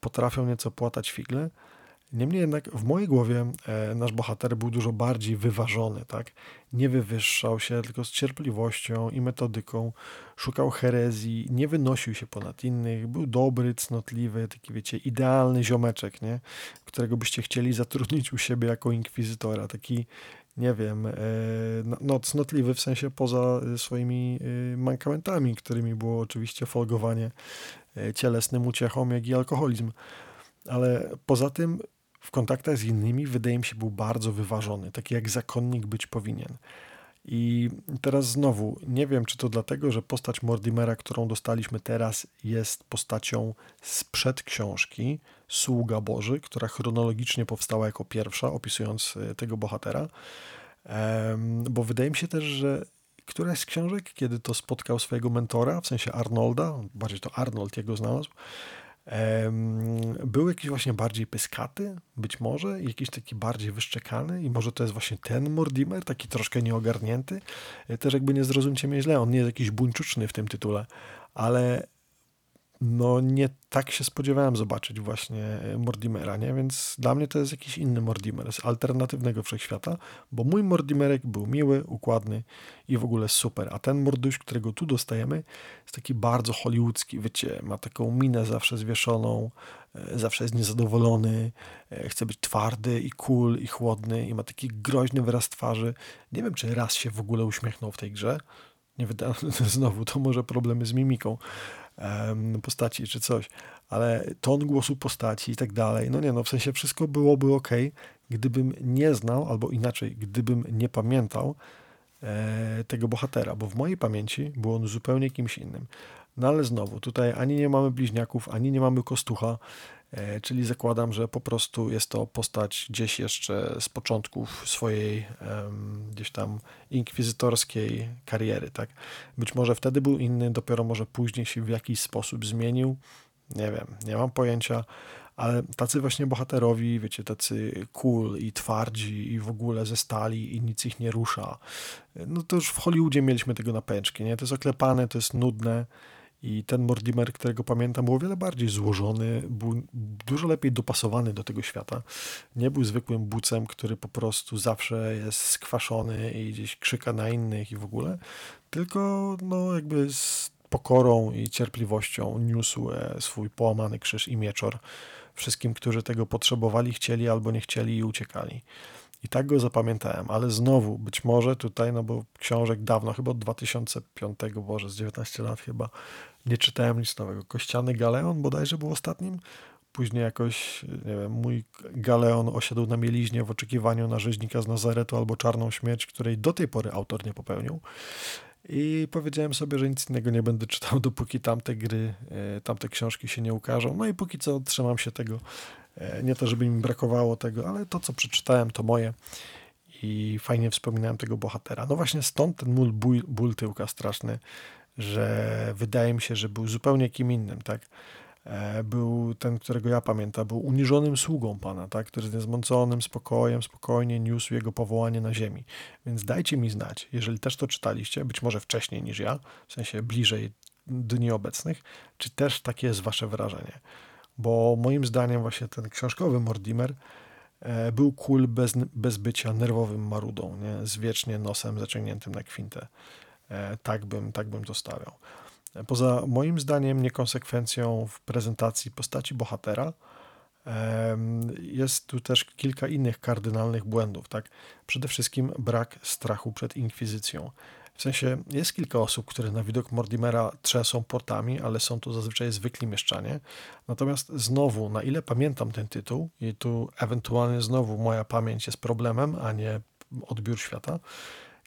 potrafią nieco płatać figle. Niemniej jednak w mojej głowie e, nasz bohater był dużo bardziej wyważony, tak? Nie wywyższał się, tylko z cierpliwością i metodyką szukał herezji, nie wynosił się ponad innych, był dobry, cnotliwy, taki wiecie, idealny ziomeczek, nie? Którego byście chcieli zatrudnić u siebie jako inkwizytora, taki nie wiem, e, no, no cnotliwy w sensie poza swoimi e, mankamentami, którymi było oczywiście folgowanie cielesnym uciechom, jak i alkoholizm. Ale poza tym w kontaktach z innymi, wydaje mi się, był bardzo wyważony, taki jak zakonnik być powinien. I teraz znowu, nie wiem, czy to dlatego, że postać Mordimera, którą dostaliśmy teraz, jest postacią sprzed książki Sługa Boży, która chronologicznie powstała jako pierwsza, opisując e, tego bohatera. Bo wydaje mi się też, że któraś z książek, kiedy to spotkał swojego mentora, w sensie Arnolda, bardziej to Arnold jego znalazł, był jakiś właśnie bardziej pyskaty, być może, jakiś taki bardziej wyszczekany i może to jest właśnie ten Mortimer, taki troszkę nieogarnięty. E, też jakby nie zrozumcie mnie źle, on nie jest jakiś buńczuczny w tym tytule, ale no nie tak się spodziewałem zobaczyć właśnie e, Mordimera, nie? Więc dla mnie to jest jakiś inny Mordimer z alternatywnego wszechświata, bo mój Mordimerek był miły, układny i w ogóle super, a ten Morduś, którego tu dostajemy jest taki bardzo hollywoodzki, wiecie, ma taką minę zawsze zwieszoną, e, zawsze jest niezadowolony, e, chce być twardy i cool i chłodny i ma taki groźny wyraz twarzy. Nie wiem, czy raz się w ogóle uśmiechnął w tej grze, nie wydaje, [LAUGHS] znowu to może problemy z mimiką, postaci czy coś, ale ton głosu postaci i tak dalej, no nie, no w sensie wszystko byłoby ok, gdybym nie znał, albo inaczej, gdybym nie pamiętał e, tego bohatera, bo w mojej pamięci był on zupełnie kimś innym. No ale znowu, tutaj ani nie mamy bliźniaków, ani nie mamy kostucha, czyli zakładam, że po prostu jest to postać gdzieś jeszcze z początków swojej gdzieś tam inkwizytorskiej kariery, tak? Być może wtedy był inny, dopiero może później się w jakiś sposób zmienił, nie wiem, nie mam pojęcia, ale tacy właśnie bohaterowi, wiecie, tacy cool i twardzi i w ogóle ze stali i nic ich nie rusza. No to już w Hollywoodzie mieliśmy tego na pęczki, nie? To jest oklepane, to jest nudne, i ten Mortimer, którego pamiętam, był o wiele bardziej złożony, był dużo lepiej dopasowany do tego świata. Nie był zwykłym bucem, który po prostu zawsze jest skwaszony i gdzieś krzyka na innych i w ogóle, tylko no jakby z pokorą i cierpliwością niósł e, swój połamany krzyż i mieczor wszystkim, którzy tego potrzebowali, chcieli albo nie chcieli i uciekali. I tak go zapamiętałem, ale znowu, być może tutaj, no bo książek dawno, chyba od 2005, Boże, z 19 lat chyba, nie czytałem nic nowego. Kościany Galeon bodajże był ostatnim. Później jakoś, nie wiem, mój Galeon osiadł na mieliźnie w oczekiwaniu na rzeźnika z Nazaretu albo Czarną Śmierć, której do tej pory autor nie popełnił. I powiedziałem sobie, że nic innego nie będę czytał, [LAUGHS] dopóki tamte gry, e, tamte książki się nie ukażą. No i póki co trzymam się tego nie to, żeby mi brakowało tego, ale to, co przeczytałem, to moje i fajnie wspominałem tego bohatera. No właśnie stąd ten mój ból, ból tyłka straszny, że wydaje mi się, że był zupełnie kim innym, tak? E, był ten, którego ja pamiętam, był uniżonym sługą Pana, tak? który z niezmąconym spokojem, spokojnie niósł jego powołanie na ziemi. Więc dajcie mi znać, jeżeli też to czytaliście, być może wcześniej niż ja, w sensie bliżej dni obecnych, czy też takie jest wasze wrażenie. Bo moim zdaniem właśnie ten książkowy Mortimer e, był kul bez, bez bycia nerwowym marudą, nie? z wiecznie nosem zaciągniętym na kwintę. E, tak bym, tak bym to stawiał. Poza moim zdaniem niekonsekwencją w prezentacji postaci bohatera jest tu też kilka innych kardynalnych błędów. Tak? Przede wszystkim brak strachu przed inkwizycją. W sensie jest kilka osób, które na widok Mordimera trzęsą portami, ale są to zazwyczaj zwykli mieszczanie. Natomiast znowu, na ile pamiętam ten tytuł, i tu ewentualnie znowu moja pamięć jest problemem, a nie odbiór świata,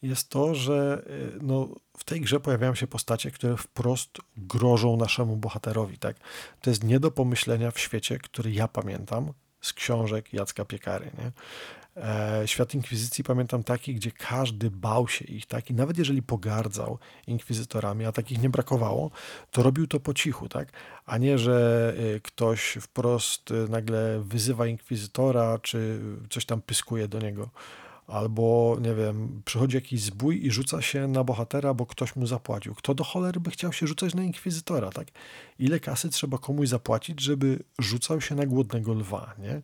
jest to, że y, no, w tej grze pojawiają się postacie, które wprost grożą naszemu bohaterowi. Tak? To jest nie do pomyślenia w świecie, który ja pamiętam z książek Jacka Piekary. Nie? E, świat Inkwizycji pamiętam taki, gdzie każdy bał się ich, tak? I nawet jeżeli pogardzał inkwizytorami, a takich nie brakowało, to robił to po cichu, tak? A nie, że y, ktoś wprost y, nagle wyzywa inkwizytora, czy coś tam pyskuje do niego albo nie wiem, przychodzi jakiś zbój i rzuca się na bohatera, bo ktoś mu zapłacił. Kto do cholery by chciał się rzucać na inkwizytora, tak? Ile kasy trzeba komuś zapłacić, żeby rzucał się na głodnego lwa, nie?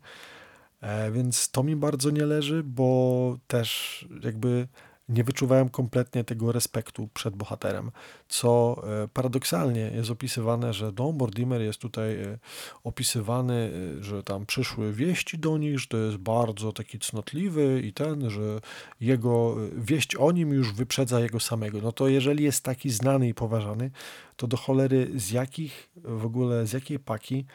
E, więc to mi bardzo nie leży, bo też jakby nie wyczuwałem kompletnie tego respektu przed bohaterem, co e, paradoksalnie jest opisywane, że Don Mortimer jest tutaj e, opisywany, że tam przyszły wieści do nich, że to jest bardzo taki cnotliwy i ten, że jego wieść o nim już wyprzedza jego samego. No to jeżeli jest taki znany i poważany, to do cholery z jakich w ogóle, z jakiej paki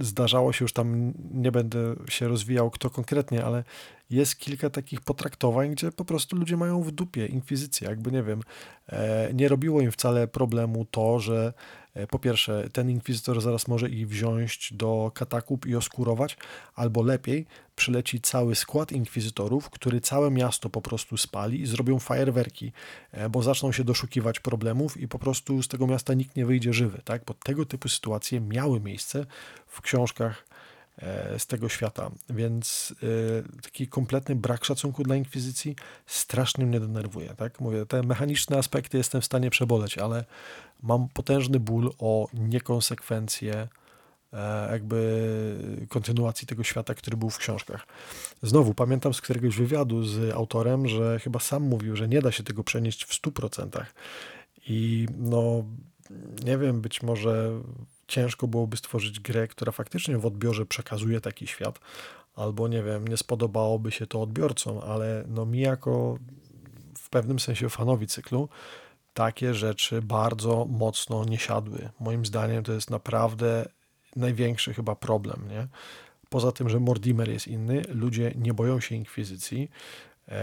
Zdarzało się już tam, nie będę się rozwijał kto konkretnie, ale jest kilka takich potraktowań, gdzie po prostu ludzie mają w dupie inkwizycję. Jakby nie wiem, e, nie robiło im wcale problemu to, że e, po pierwsze, ten inkwizytor zaraz może ich wziąć do katakumb i oskurować, albo lepiej, przyleci cały skład inkwizytorów, który całe miasto po prostu spali i zrobią fajerwerki, e, bo zaczną się doszukiwać problemów i po prostu z tego miasta nikt nie wyjdzie żywy, tak? Bo tego typu sytuacje miały miejsce w książkach E, z tego świata. Więc e, taki kompletny brak szacunku dla inkwizycji strasznie mnie denerwuje. Tak? Mówię, te mechaniczne aspekty jestem w stanie przeboleć, ale mam potężny ból o niekonsekwencje e, jakby kontynuacji tego świata, który był w książkach. Znowu pamiętam z któregoś wywiadu z autorem, że chyba sam mówił, że nie da się tego przenieść w 100%. I no, nie wiem, być może ciężko byłoby stworzyć grę, która faktycznie w odbiorze przekazuje taki świat, albo nie wiem, nie spodobałoby się to odbiorcom, ale no mi jako w pewnym sensie fanowi cyklu takie rzeczy bardzo mocno nie siadły. Moim zdaniem to jest naprawdę największy chyba problem, nie? Poza tym, że Mortimer jest inny, ludzie nie boją się inkwizycji. Eee,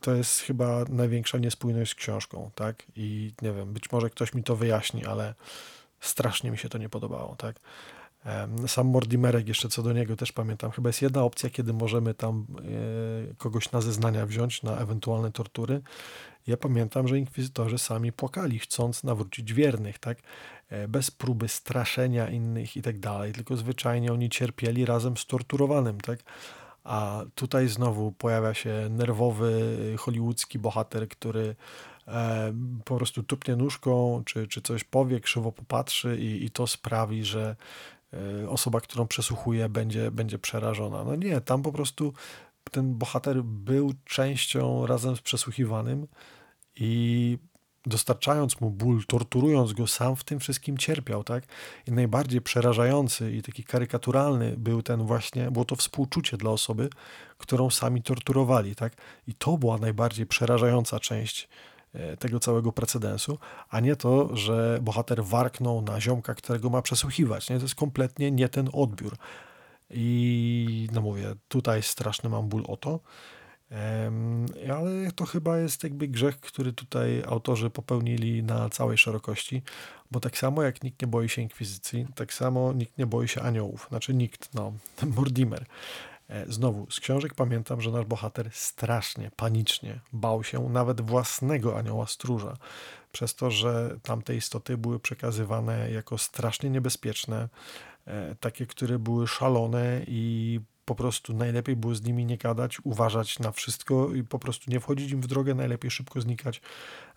to jest chyba największa niespójność z książką, tak? I nie wiem, być może ktoś mi to wyjaśni, ale strasznie mi się to nie podobało, tak. Sam Mordimerek, jeszcze co do niego też pamiętam, chyba jest jedna opcja, kiedy możemy tam e, kogoś na zeznania wziąć, na ewentualne tortury. Ja pamiętam, że inkwizytorzy sami płakali, chcąc nawrócić wiernych, tak? E, bez próby straszenia innych i tak dalej, tylko zwyczajnie oni cierpieli razem z torturowanym, tak? A tutaj znowu pojawia się nerwowy hollywoodzki bohater, który E, po prostu tupnie nóżką, czy, czy coś powie, krzywo popatrzy i, i to sprawi, że e, osoba, którą przesłuchuje, będzie, będzie przerażona. No nie, tam po prostu ten bohater był częścią razem z przesłuchiwanym i dostarczając mu ból, torturując go, sam w tym wszystkim cierpiał, tak? I najbardziej przerażający i taki karykaturalny był ten właśnie, było to współczucie dla osoby, którą sami torturowali, tak? I to była najbardziej przerażająca część tego całego precedensu, a nie to, że bohater warknął na ziomka, którego ma przesłuchiwać. Nie? To jest kompletnie nie ten odbiór. I no mówię, tutaj straszny mam ból o to. ale to chyba jest jakby grzech, który tutaj autorzy popełnili na całej szerokości, bo tak samo jak nikt nie boi się inkwizycji, tak samo nikt nie boi się aniołów. Znaczy nikt, no, [LAUGHS] Mortimer. E, znowu, z książek pamiętam, że nasz bohater strasznie, panicznie bał się nawet własnego anioła stróża, przez to, że tamte istoty były przekazywane jako strasznie niebezpieczne, e, takie, które były szalone i po prostu najlepiej było z nimi nie gadać, uważać na wszystko i po prostu nie wchodzić im w drogę, najlepiej szybko znikać,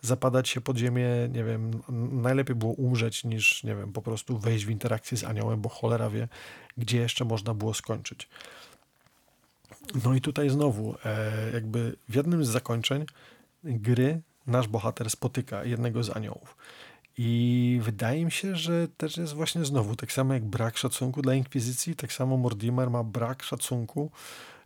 zapadać się pod ziemię, nie wiem, najlepiej było umrzeć niż, nie wiem, po prostu wejść w interakcję z aniołem, bo cholera wie, gdzie jeszcze można było skończyć. No i tutaj znowu, e, jakby w jednym z zakończeń gry nasz bohater spotyka jednego z aniołów. I wydaje mi się, że też jest właśnie znowu tak samo jak brak szacunku dla Inkwizycji, tak samo Mortimer ma brak szacunku,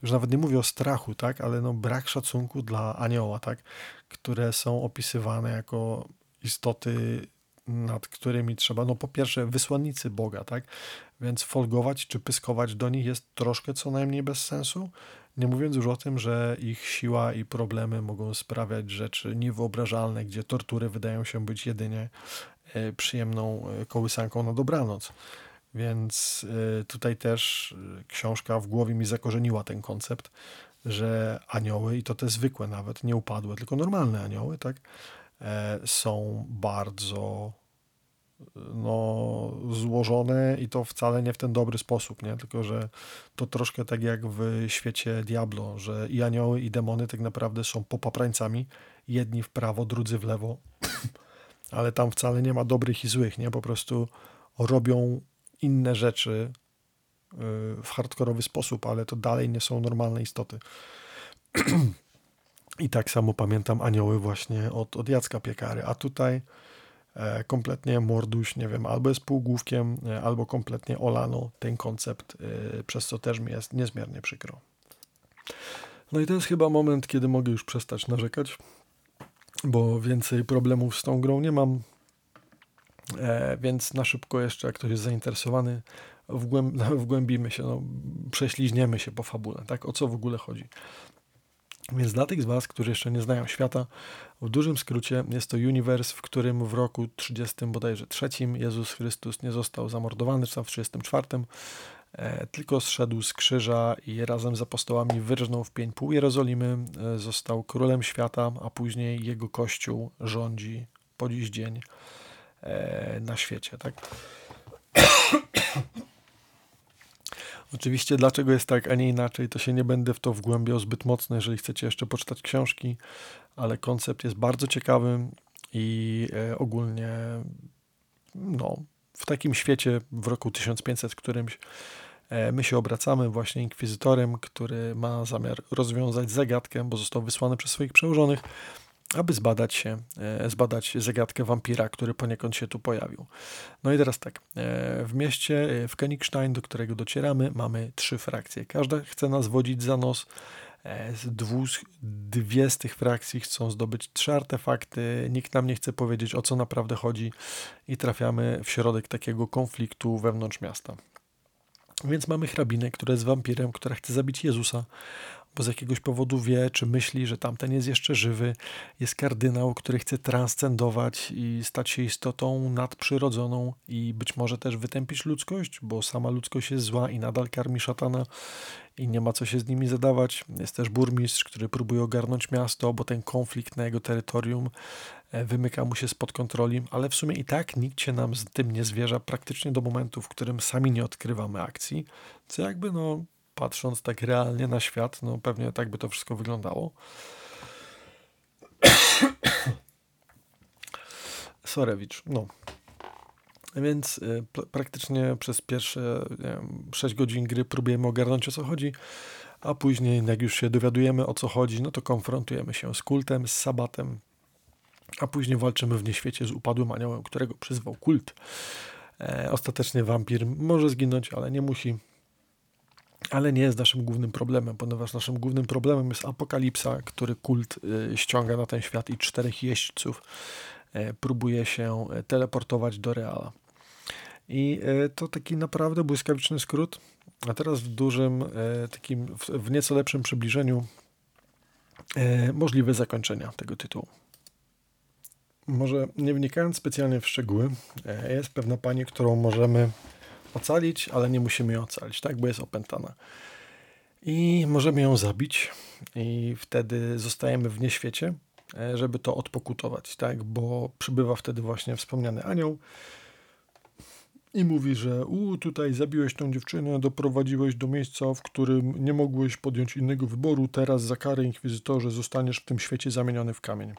już nawet nie mówię o strachu, tak, ale no brak szacunku dla anioła, tak, które są opisywane jako istoty, nad którymi trzeba, no po pierwsze wysłannicy Boga, tak, więc folgować czy pyskować do nich jest troszkę co najmniej bez sensu, nie mówiąc już o tym, że ich siła i problemy mogą sprawiać rzeczy niewyobrażalne, gdzie tortury wydają się być jedynie e, przyjemną e, kołysanką na dobranoc. Więc e, tutaj też książka w głowie mi zakorzeniła ten koncept, że anioły, i to te zwykłe nawet, nie upadłe, tylko normalne anioły, tak, są bardzo no, złożone i to wcale nie w ten dobry sposób, nie? Tylko, że to troszkę tak jak w świecie Diablo, że i anioły, i demony tak naprawdę są popaprańcami, jedni w prawo, drudzy w lewo, [LAUGHS] ale tam wcale nie ma dobrych i złych, nie? Po prostu robią inne rzeczy y, w hardkorowy sposób, ale to dalej nie są normalne istoty. [CLEARS THROAT] I tak samo pamiętam anioły właśnie od, od Jacka Piekary, a tutaj E, kompletnie morduś, nie wiem, albo jest półgłówkiem, e, albo kompletnie olano ten koncept, e, przez co też mi jest niezmiernie przykro. No i to jest chyba moment, kiedy mogę już przestać narzekać, bo więcej problemów z tą grą nie mam. więc na szybko jeszcze, jak ktoś jest zainteresowany, wgłęb [LAUGHS] wgłębimy się, no, prześliźniemy się po fabule, tak, o co w ogóle chodzi. Więc dla tych z Was, którzy jeszcze nie znają świata, w dużym skrócie jest to uniwers, w którym w roku 30 bodajże trzecim Jezus Chrystus nie został zamordowany, czy tam w 34, e, tylko zszedł z krzyża i razem z apostołami wyrżnął w pień pół Jerozolimy, e, został królem świata, a później jego kościół rządzi po dziś dzień e, na świecie. Tak? Oczywiście, dlaczego jest tak, a nie inaczej, to się nie będę w to wgłębiał zbyt mocno, jeżeli chcecie jeszcze poczytać książki, ale koncept jest bardzo ciekawy i e, ogólnie no, w takim świecie w roku 1500 którymś e, my się obracamy właśnie inkwizytorem, który ma zamiar rozwiązać zagadkę, bo został wysłany przez swoich przełożonych aby zbadać się, e, zbadać zagadkę wampira, który poniekąd się tu pojawił. No i teraz tak, e, w mieście, e, w Königstein, do którego docieramy, mamy trzy frakcje. Każda chce nas wodzić za nos. Dwóch, dwie z tych frakcji chcą zdobyć trzy artefakty. Nikt nam nie chce powiedzieć, o co naprawdę chodzi, i trafiamy w środek takiego konfliktu wewnątrz miasta. Więc mamy hrabinę, która jest wampirem, która chce zabić Jezusa, bo z jakiegoś powodu wie, czy myśli, że tamten jest jeszcze żywy. Jest kardynał, który chce transcendować i stać się istotą nadprzyrodzoną i być może też wytępić ludzkość, bo sama ludzkość jest zła i nadal karmi szatana i nie ma co się z nimi zadawać. Jest też burmistrz, który próbuje ogarnąć miasto, bo ten konflikt na jego terytorium e, wymyka mu się spod kontroli, ale w sumie i tak nikt się nam z tym nie zwierza praktycznie do momentu, w którym sami nie odkrywamy akcji, co jakby no patrząc tak realnie na świat, no pewnie tak by to wszystko wyglądało. [COUGHS] Sorewicz, no. Więc y, praktycznie przez pierwsze wiem, 6 godzin gry próbujemy ogarnąć o co chodzi, a później jak już się dowiadujemy o co chodzi, no to konfrontujemy się z kultem, z sabatem, a później walczymy w nieświecie z upadłym aniołem, którego przyzwał kult. E, ostatecznie wampir może zginąć, ale nie musi ale nie jest naszym głównym problemem, ponieważ naszym głównym problemem jest apokalipsa, który kult y, ściąga na ten świat i czterech jeźdźców e, próbuje się e, teleportować do Reala. I to taki naprawdę błyskawiczny skrót. A teraz w dużym, takim, w nieco lepszym przybliżeniu możliwe zakończenia tego tytułu. Może nie wnikając specjalnie w szczegóły, jest pewna pani, którą możemy ocalić, ale nie musimy ją ocalić, tak, bo jest opętana. I możemy ją zabić, i wtedy zostajemy w nieświecie, e, żeby to odpokutować, tak, bo przybywa wtedy właśnie wspomniany anioł i mówi, że u, tutaj zabiłeś tą dziewczynę, doprowadziłeś do miejsca, w którym nie mogłeś podjąć innego wyboru, teraz za karę inkwizytorze zostaniesz w tym świecie zamieniony w kamień.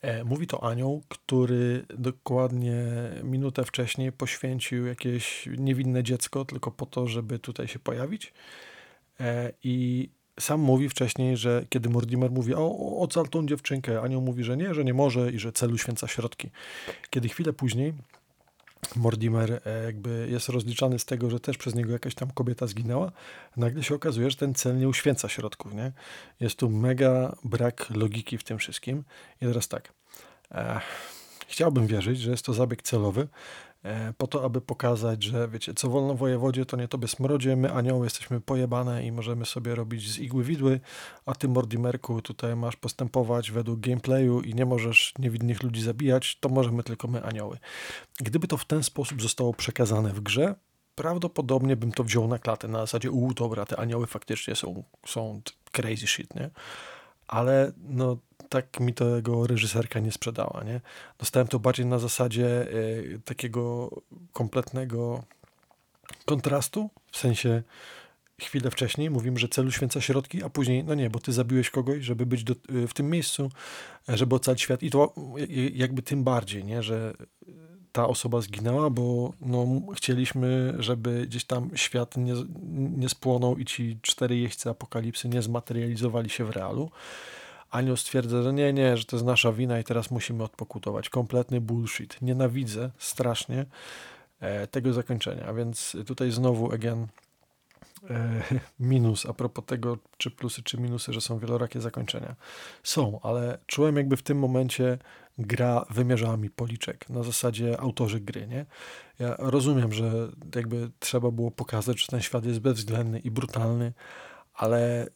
E, mówi to anioł, który dokładnie minutę wcześniej poświęcił jakieś niewinne dziecko tylko po to, żeby tutaj się pojawić. E, I sam mówi wcześniej, że kiedy Mortimer mówi, o, ocal tą dziewczynkę, anioł mówi, że nie, że nie może i że celu święca środki. Kiedy chwilę później Mortimer e, jakby jest rozliczany z tego, że też przez niego jakaś tam kobieta zginęła, nagle się okazuje, że ten cel nie uświęca środków, nie? Jest tu mega brak logiki w tym wszystkim. I teraz tak, e, chciałbym wierzyć, że jest to zabieg celowy, po to, aby pokazać, że wiecie, co wolno wojewodzie, to nie tobie smrodzie, my anioły jesteśmy pojebane i możemy sobie robić z igły widły, a ty Mordimerku tutaj masz postępować według gameplayu i nie możesz niewinnych ludzi zabijać, to możemy tylko my anioły. Gdyby to w ten sposób zostało przekazane w grze, prawdopodobnie bym to wziął na klatę, na zasadzie, u, dobra, te anioły faktycznie są, są crazy shit, nie? Ale no tak mi tego reżyserka nie sprzedała, nie? Dostałem to bardziej na zasadzie y, takiego kompletnego kontrastu, w sensie chwilę wcześniej mówimy, że celu święca środki, a później, no nie, bo ty zabiłeś kogoś, żeby być do, y, w tym miejscu, żeby ocalić świat i to jakby tym bardziej, nie, że ta osoba zginęła, bo no, chcieliśmy, żeby gdzieś tam świat nie, nie spłonął i ci cztery jeźdźcy apokalipsy nie zmaterializowali się w realu. Anioł stwierdza, że nie, nie, że to jest nasza wina i teraz musimy odpokutować. Kompletny bullshit. Nienawidzę strasznie e, tego zakończenia, więc tutaj znowu, again, e, minus a propos tego, czy plusy, czy minusy, że są wielorakie zakończenia. Są, ale czułem jakby w tym momencie gra wymierzała mi policzek, na zasadzie autorzy gry, nie? Ja rozumiem, że jakby trzeba było pokazać, że ten świat jest bezwzględny i brutalny, ale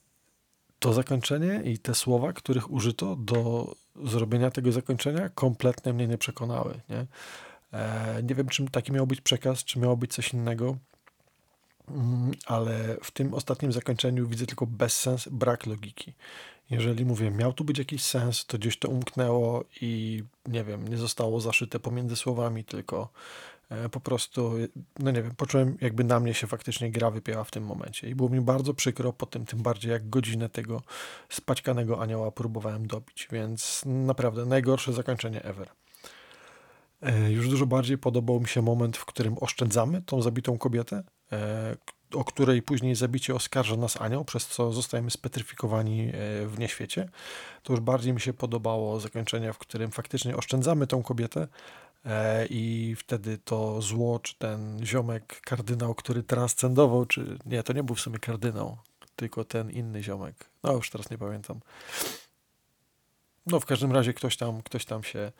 to zakończenie i te słowa, których użyto do zrobienia tego zakończenia, kompletnie mnie nie przekonały. Nie, e, nie wiem, czym taki miał być przekaz, czy miało być coś innego, ale w tym ostatnim zakończeniu widzę tylko bezsens, brak logiki. Jeżeli mówię, miał tu być jakiś sens, to gdzieś to umknęło i nie wiem, nie zostało zaszyte pomiędzy słowami, tylko E, po prostu, no nie wiem, poczułem jakby na mnie się faktycznie gra wypięła w tym momencie i było mi bardzo przykro po tym, tym bardziej jak godzinę tego spaćkanego anioła próbowałem dobić, więc naprawdę najgorsze zakończenie ever. E, już dużo bardziej podobał mi się moment, w którym oszczędzamy tą zabitą kobietę, o której później zabicie oskarża nas anioł, przez co zostajemy spetryfikowani w nieświecie. To już bardziej mi się podobało zakończenie, w którym faktycznie oszczędzamy tą kobietę, E, i wtedy to zło, czy ten ziomek kardynał, który transcendował, czy nie, to nie był w sumie kardynał, tylko ten inny ziomek. No już teraz nie pamiętam. No w każdym razie ktoś tam, ktoś tam się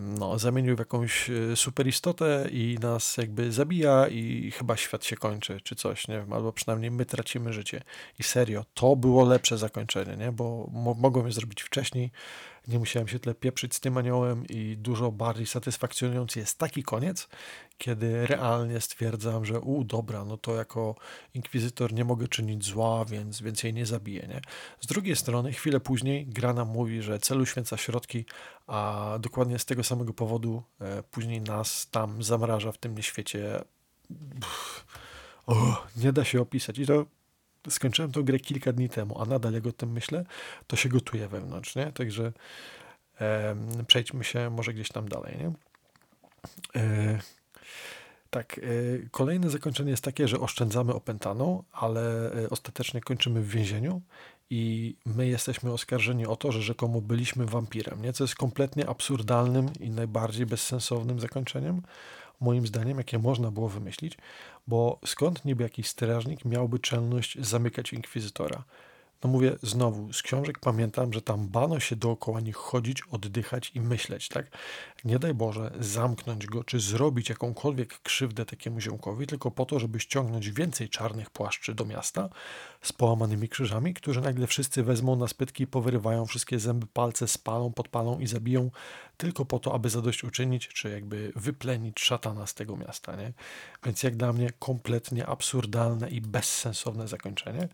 no, zamienił w jakąś e, superistotę i nas jakby zabija i chyba świat się kończy, czy coś, nie wiem, albo przynajmniej my tracimy życie. I serio, to było lepsze zakończenie, nie? Bo mo mogłem je zrobić wcześniej, nie musiałem się tyle pieprzyć z tym aniołem i dużo bardziej satysfakcjonujący jest taki koniec, kiedy realnie stwierdzam, że u, dobra, no to jako inkwizytor nie mogę czynić zła, więc, więc jej nie zabiję, nie? Z drugiej strony, chwilę później gra nam mówi, że celu święca środki, a dokładnie z tego samego powodu e, później nas tam zamraża w tym świecie. o, nie da się opisać. I to skończyłem tą grę kilka dni temu, a nadal jak o tym myślę, to się gotuje wewnątrz, nie? Także e, przejdźmy się może gdzieś tam dalej, nie? E, tak, e, kolejne zakończenie jest takie, że oszczędzamy opętaną, ale e, ostatecznie kończymy w więzieniu i my jesteśmy oskarżeni o to, że rzekomo byliśmy wampirem, nie? co jest kompletnie absurdalnym i najbardziej bezsensownym zakończeniem, moim zdaniem, jakie można było wymyślić, bo skąd niby jakiś strażnik miałby czelność zamykać inkwizytora? No mówię znowu, z książek pamiętam, że tam bano się dookoła nich chodzić, oddychać i myśleć, tak? Nie daj Boże zamknąć go, czy zrobić jakąkolwiek krzywdę takiemu ziomkowi, tylko po to, żeby ściągnąć więcej czarnych płaszczy do miasta z połamanymi krzyżami, którzy nagle wszyscy wezmą na spytki, powyrywają wszystkie zęby, palce, spalą, podpalą i zabiją tylko po to, aby zadośćuczynić, czy jakby wyplenić szatana z tego miasta, nie? Więc jak dla mnie kompletnie absurdalne i bezsensowne zakończenie.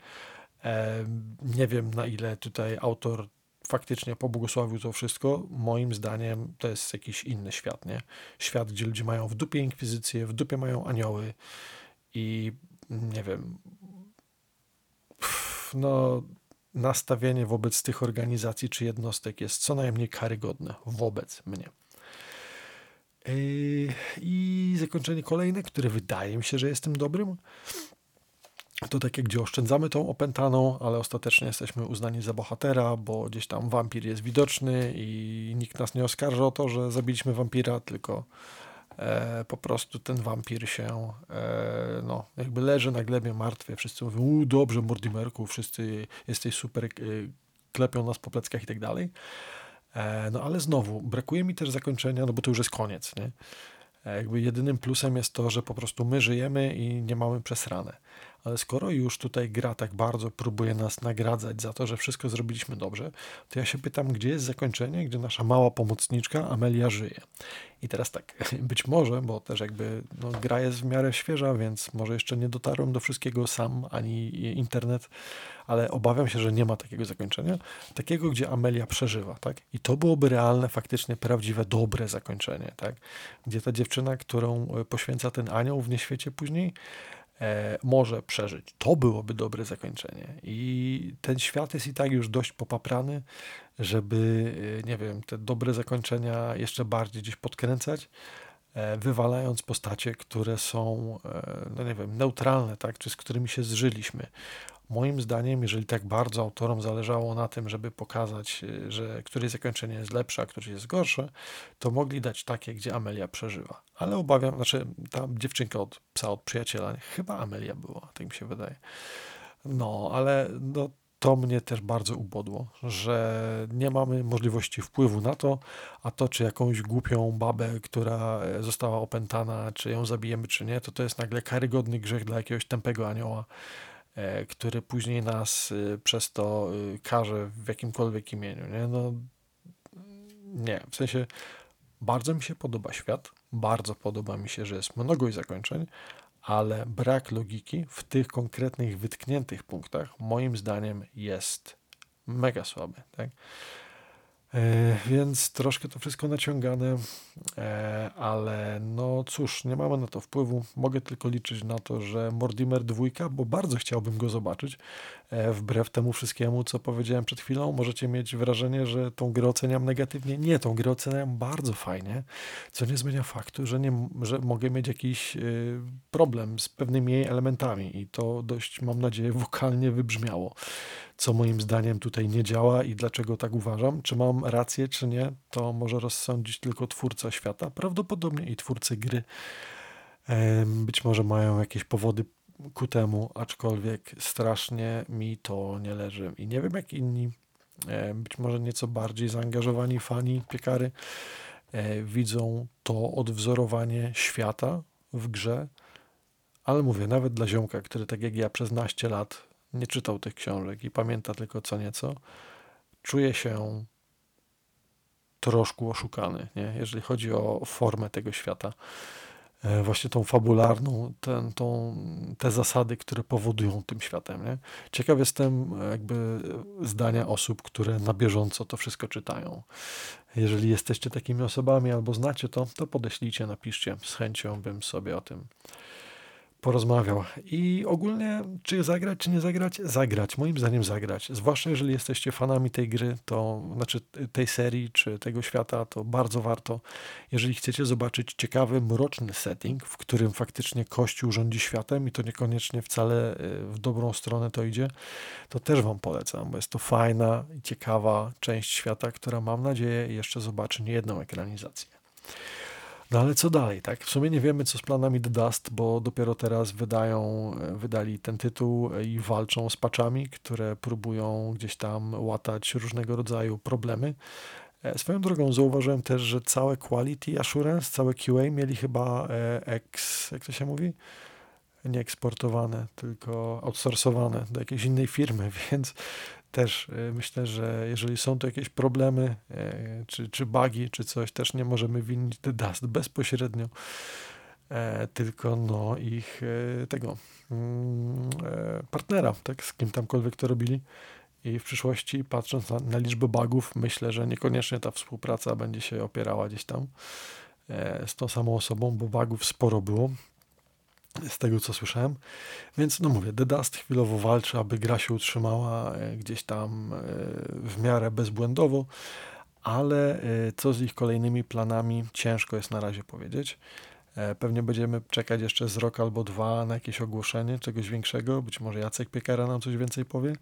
Nie wiem, na ile tutaj autor faktycznie pobłogosławił to wszystko. Moim zdaniem to jest jakiś inny świat, nie? Świat, gdzie ludzie mają w dupie inkwizycję, w dupie mają anioły i nie wiem, no nastawienie wobec tych organizacji czy jednostek jest co najmniej karygodne wobec mnie. I zakończenie kolejne, które wydaje mi się, że jest tym dobrym, to takie, gdzie oszczędzamy tą opętaną, ale ostatecznie jesteśmy uznani za bohatera, bo gdzieś tam wampir jest widoczny i nikt nas nie oskarża o to, że zabiliśmy wampira, tylko e, po prostu ten wampir się e, no, jakby leży na glebie martwy. Wszyscy mówią, u dobrze Mortimerku, wszyscy jesteś super, e, klepią nas po pleckach i tak dalej. E, no ale znowu, brakuje mi też zakończenia, no bo to już jest koniec, nie? E, jakby jedynym plusem jest to, że po prostu my żyjemy i nie mamy przesrane. Ale skoro już tutaj gra tak bardzo próbuje nas nagradzać za to, że wszystko zrobiliśmy dobrze, to ja się pytam, gdzie jest zakończenie, gdzie nasza mała pomocniczka Amelia żyje. I teraz tak, [LAUGHS] być może, bo też jakby no, gra jest w miarę świeża, więc może jeszcze nie dotarłem do wszystkiego sam, ani internet, ale obawiam się, że nie ma takiego zakończenia, takiego, gdzie Amelia przeżywa, tak? I to byłoby realne, faktycznie prawdziwe, dobre zakończenie, tak? Gdzie ta dziewczyna, którą e, poświęca ten anioł w nieświecie później, może przeżyć. To byłoby dobre zakończenie. I ten świat jest i tak już dość popaprany, żeby, e, nie wiem, te dobre zakończenia jeszcze bardziej gdzieś podkręcać, e, wywalając postacie, które są, e, no nie wiem, neutralne, tak, czy z którymi się zżyliśmy. Moim zdaniem, jeżeli tak bardzo autorom zależało na tym, żeby pokazać, y, że któreś zakończenie jest lepsze, a któreś jest gorsze, to mogli dać takie, gdzie Amelia przeżywa. Ale obawiam, znaczy ta dziewczynka od psa od przyjaciela, chyba Amelia była, tak mi się wydaje. No, ale no, to mnie też bardzo ubodło, że nie mamy możliwości wpływu na to, a to, czy jakąś głupią babę, która e, została opętana, czy ją zabijemy, czy nie, to to jest nagle karygodny grzech dla jakiegoś tępego anioła który później nas y, przez to y, karze w jakimkolwiek imieniu. Nie? No, nie, w sensie bardzo mi się podoba świat, bardzo podoba mi się, że jest mnogość zakończeń, ale brak logiki w tych konkretnych wytkniętych punktach moim zdaniem jest mega słaby. Tak? E, więc troszkę to wszystko naciągane, e, ale no cóż, nie mamy na to wpływu. Mogę tylko liczyć na to, że Mortimer dwójka, bo bardzo chciałbym go zobaczyć. E, wbrew temu wszystkiemu, co powiedziałem przed chwilą, możecie mieć wrażenie, że tą grę oceniam negatywnie. Nie, tą grę oceniam bardzo fajnie, co nie zmienia faktu, że, nie, że mogę mieć jakiś problem z pewnymi jej elementami i to dość, mam nadzieję, wokalnie wybrzmiało co moim zdaniem tutaj nie działa i dlaczego tak uważam. Czy mam rację, czy nie, to może rozsądzić tylko twórca świata, prawdopodobnie i twórcy gry. Być może mają jakieś powody ku temu, aczkolwiek strasznie mi to nie leży. I nie wiem jak inni, być może nieco bardziej zaangażowani fani piekary e, widzą to odwzorowanie świata w grze, ale mówię, nawet dla ziomka, który tak jak ja przez naście lat nie czytał tych książek i pamięta tylko co nieco, czuje się troszkę oszukany, nie? jeżeli chodzi o formę tego świata. E, właśnie tą fabularną, ten, tą, te zasady, które powodują tym światem. Nie? Ciekaw jestem jakby zdania osób, które na bieżąco to wszystko czytają. Jeżeli jesteście takimi osobami albo znacie to, to podeślijcie, napiszcie. Z chęcią bym sobie o tym porozmawiał. I ogólnie, czy zagrać, czy nie zagrać? Zagrać, moim zdaniem zagrać. Zwłaszcza jeżeli jesteście fanami tej gry, to znaczy tej serii, czy tego świata, to bardzo warto. Jeżeli chcecie zobaczyć ciekawy, mroczny setting, w którym faktycznie Kościół rządzi światem i to niekoniecznie wcale y, w dobrą stronę to idzie, to też Wam polecam, bo jest to fajna i ciekawa część świata, która mam nadzieję jeszcze zobaczy niejedną ekranizację. No ale co dalej, tak? W sumie nie wiemy, co z planami The Dust, bo dopiero teraz wydają, wydali ten tytuł i walczą z paczami, które próbują gdzieś tam łatać różnego rodzaju problemy. E, swoją drogą zauważyłem też, że całe quality assurance, całe QA mieli chyba e, ex, jak to się mówi? Nie eksportowane, tylko outsourcowane do jakiejś innej firmy, [LAUGHS] więc też e, myślę, że jeżeli są to jakieś problemy, czy, czy bugi, czy coś, też nie możemy winić The Dust bezpośrednio, tylko no ich tego mm, partnera, tak, z kim tamkolwiek to robili. I w przyszłości, patrząc na, na liczbę bugów, myślę, że niekoniecznie ta współpraca będzie się opierała gdzieś tam e, z tą samą osobą, bo bugów sporo było z tego co słyszałem. Więc no mówię, The Dust chwilowo walczy, aby gra się utrzymała e, gdzieś tam e, w miarę bezbłędowo, ale co z ich kolejnymi planami ciężko jest na razie powiedzieć. Pewnie będziemy czekać jeszcze z rok albo dwa na jakieś ogłoszenie czegoś większego. Być może Jacek Piekara nam coś więcej powie.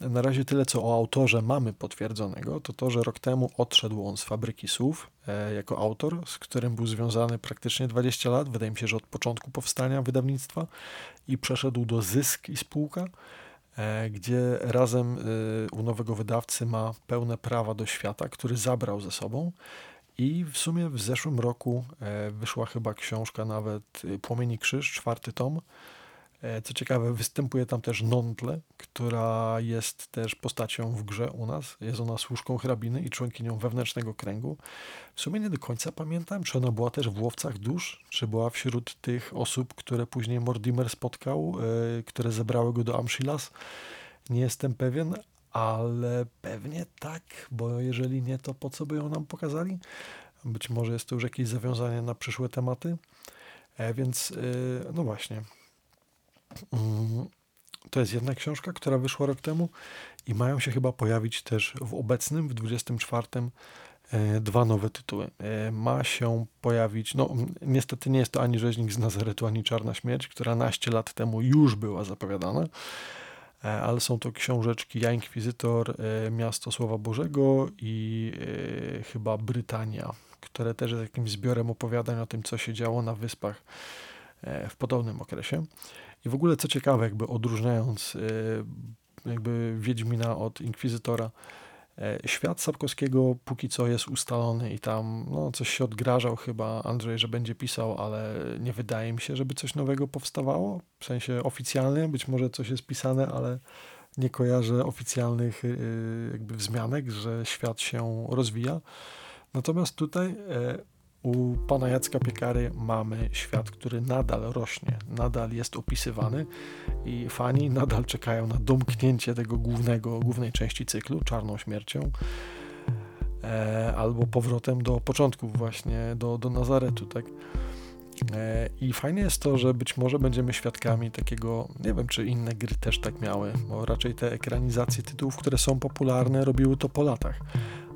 Na razie tyle, co o autorze mamy potwierdzonego, to to, że rok temu odszedł on z fabryki słów e, jako autor, z którym był związany praktycznie 20 lat, wydaje mi się, że od początku powstania wydawnictwa i przeszedł do Zysk i Spółka, e, gdzie razem e, u nowego wydawcy ma pełne prawa do świata, który zabrał ze sobą. I w sumie w zeszłym roku wyszła chyba książka nawet Płomieni Krzyż, czwarty tom, co ciekawe, występuje tam też Nontle, która jest też postacią w grze u nas. Jest ona służką hrabiny i członkinią wewnętrznego kręgu. W sumie nie do końca pamiętam, czy ona była też w Łowcach Dusz, czy była wśród tych osób, które później Mortimer spotkał, yy, które zebrały go do Amshilas. Nie jestem pewien, ale pewnie tak, bo jeżeli nie, to po co by ją nam pokazali? Być może jest to już jakieś zawiązanie na przyszłe tematy. E, więc no właśnie, to jest jedna książka, która wyszła rok temu i mają się chyba pojawić też w obecnym, w 24 e, dwa nowe tytuły. E, ma się pojawić, no niestety nie jest to ani Rzeźnik z Nazaretu, ani Czarna Śmierć, która naście lat temu już była zapowiadana, e, ale są to książeczki Ja Inkwizytor, Miasto Słowa Bożego i chyba Brytania, które też jest jakimś zbiorem opowiadań o tym, co się działo na wyspach w podobnym okresie. I w ogóle co ciekawe, jakby odróżniając e, jakby Wiedźmina od Inkwizytora, e, świat Sapkowskiego póki co jest ustalony i tam no, coś się odgrażał chyba Andrzej, że będzie pisał, ale nie wydaje mi się, żeby coś nowego powstawało, w sensie oficjalnie, być może coś jest pisane, ale nie kojarzę oficjalnych e, jakby wzmianek, że świat się rozwija. Natomiast tutaj u pana Jacka Piekary mamy świat, który nadal rośnie, nadal jest opisywany i fani nadal czekają na domknięcie tego głównego, głównej części cyklu, Czarną Śmiercią, e, albo powrotem do początków właśnie, do, do Nazaretu, tak? E, I fajne jest to, że być może będziemy świadkami takiego, nie wiem czy inne gry też tak miały, bo raczej te ekranizacje tytułów, które są popularne, robiły to po latach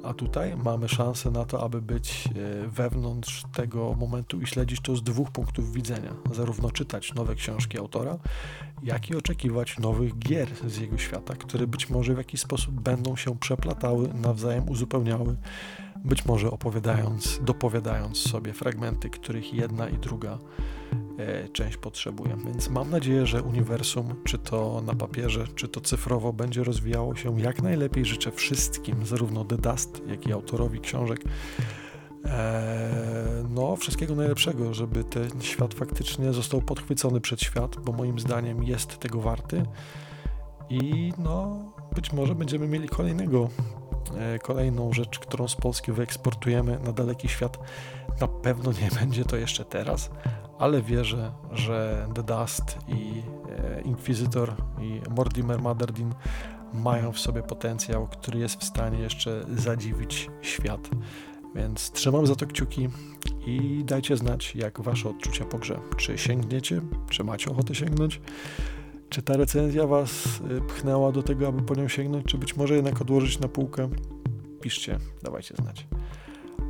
a tutaj mamy szansę na to, aby być e, wewnątrz tego momentu i śledzić to z dwóch punktów widzenia. Zarówno czytać nowe książki autora, jak i oczekiwać nowych gier z jego świata, które być może w jakiś sposób będą się przeplatały, nawzajem uzupełniały, być może opowiadając, dopowiadając sobie fragmenty, których jedna i druga E, część potrzebuje. Więc mam nadzieję, że uniwersum, czy to na papierze, czy to cyfrowo, będzie rozwijało się jak najlepiej. Życzę wszystkim, zarówno The Dust, jak i autorowi książek, e, no, wszystkiego najlepszego, żeby ten świat faktycznie został podchwycony przed świat, bo moim zdaniem jest tego warty. I no, być może będziemy mieli kolejnego, kolejną rzecz, którą z Polski wyeksportujemy na daleki świat. Na pewno nie [LAUGHS] będzie to jeszcze teraz, ale wierzę, że The Dust i e, Inquisitor i Mortimer Madderdin mają w sobie potencjał, który jest w stanie jeszcze zadziwić świat. Więc trzymam za to kciuki i dajcie znać, jak wasze odczucia po grze. Czy sięgniecie, czy macie ochotę sięgnąć? Czy ta recenzja was e, pchnęła do tego, aby po nią sięgnąć, czy być może jednak odłożyć na półkę? Piszcie, dawajcie znać.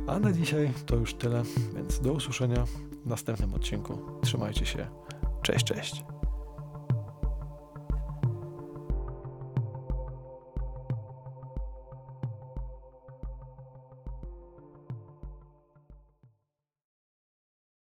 A na dzisiaj to już tyle, więc do usłyszenia w następnym odcinku. Trzymajcie się. Cześć, cześć.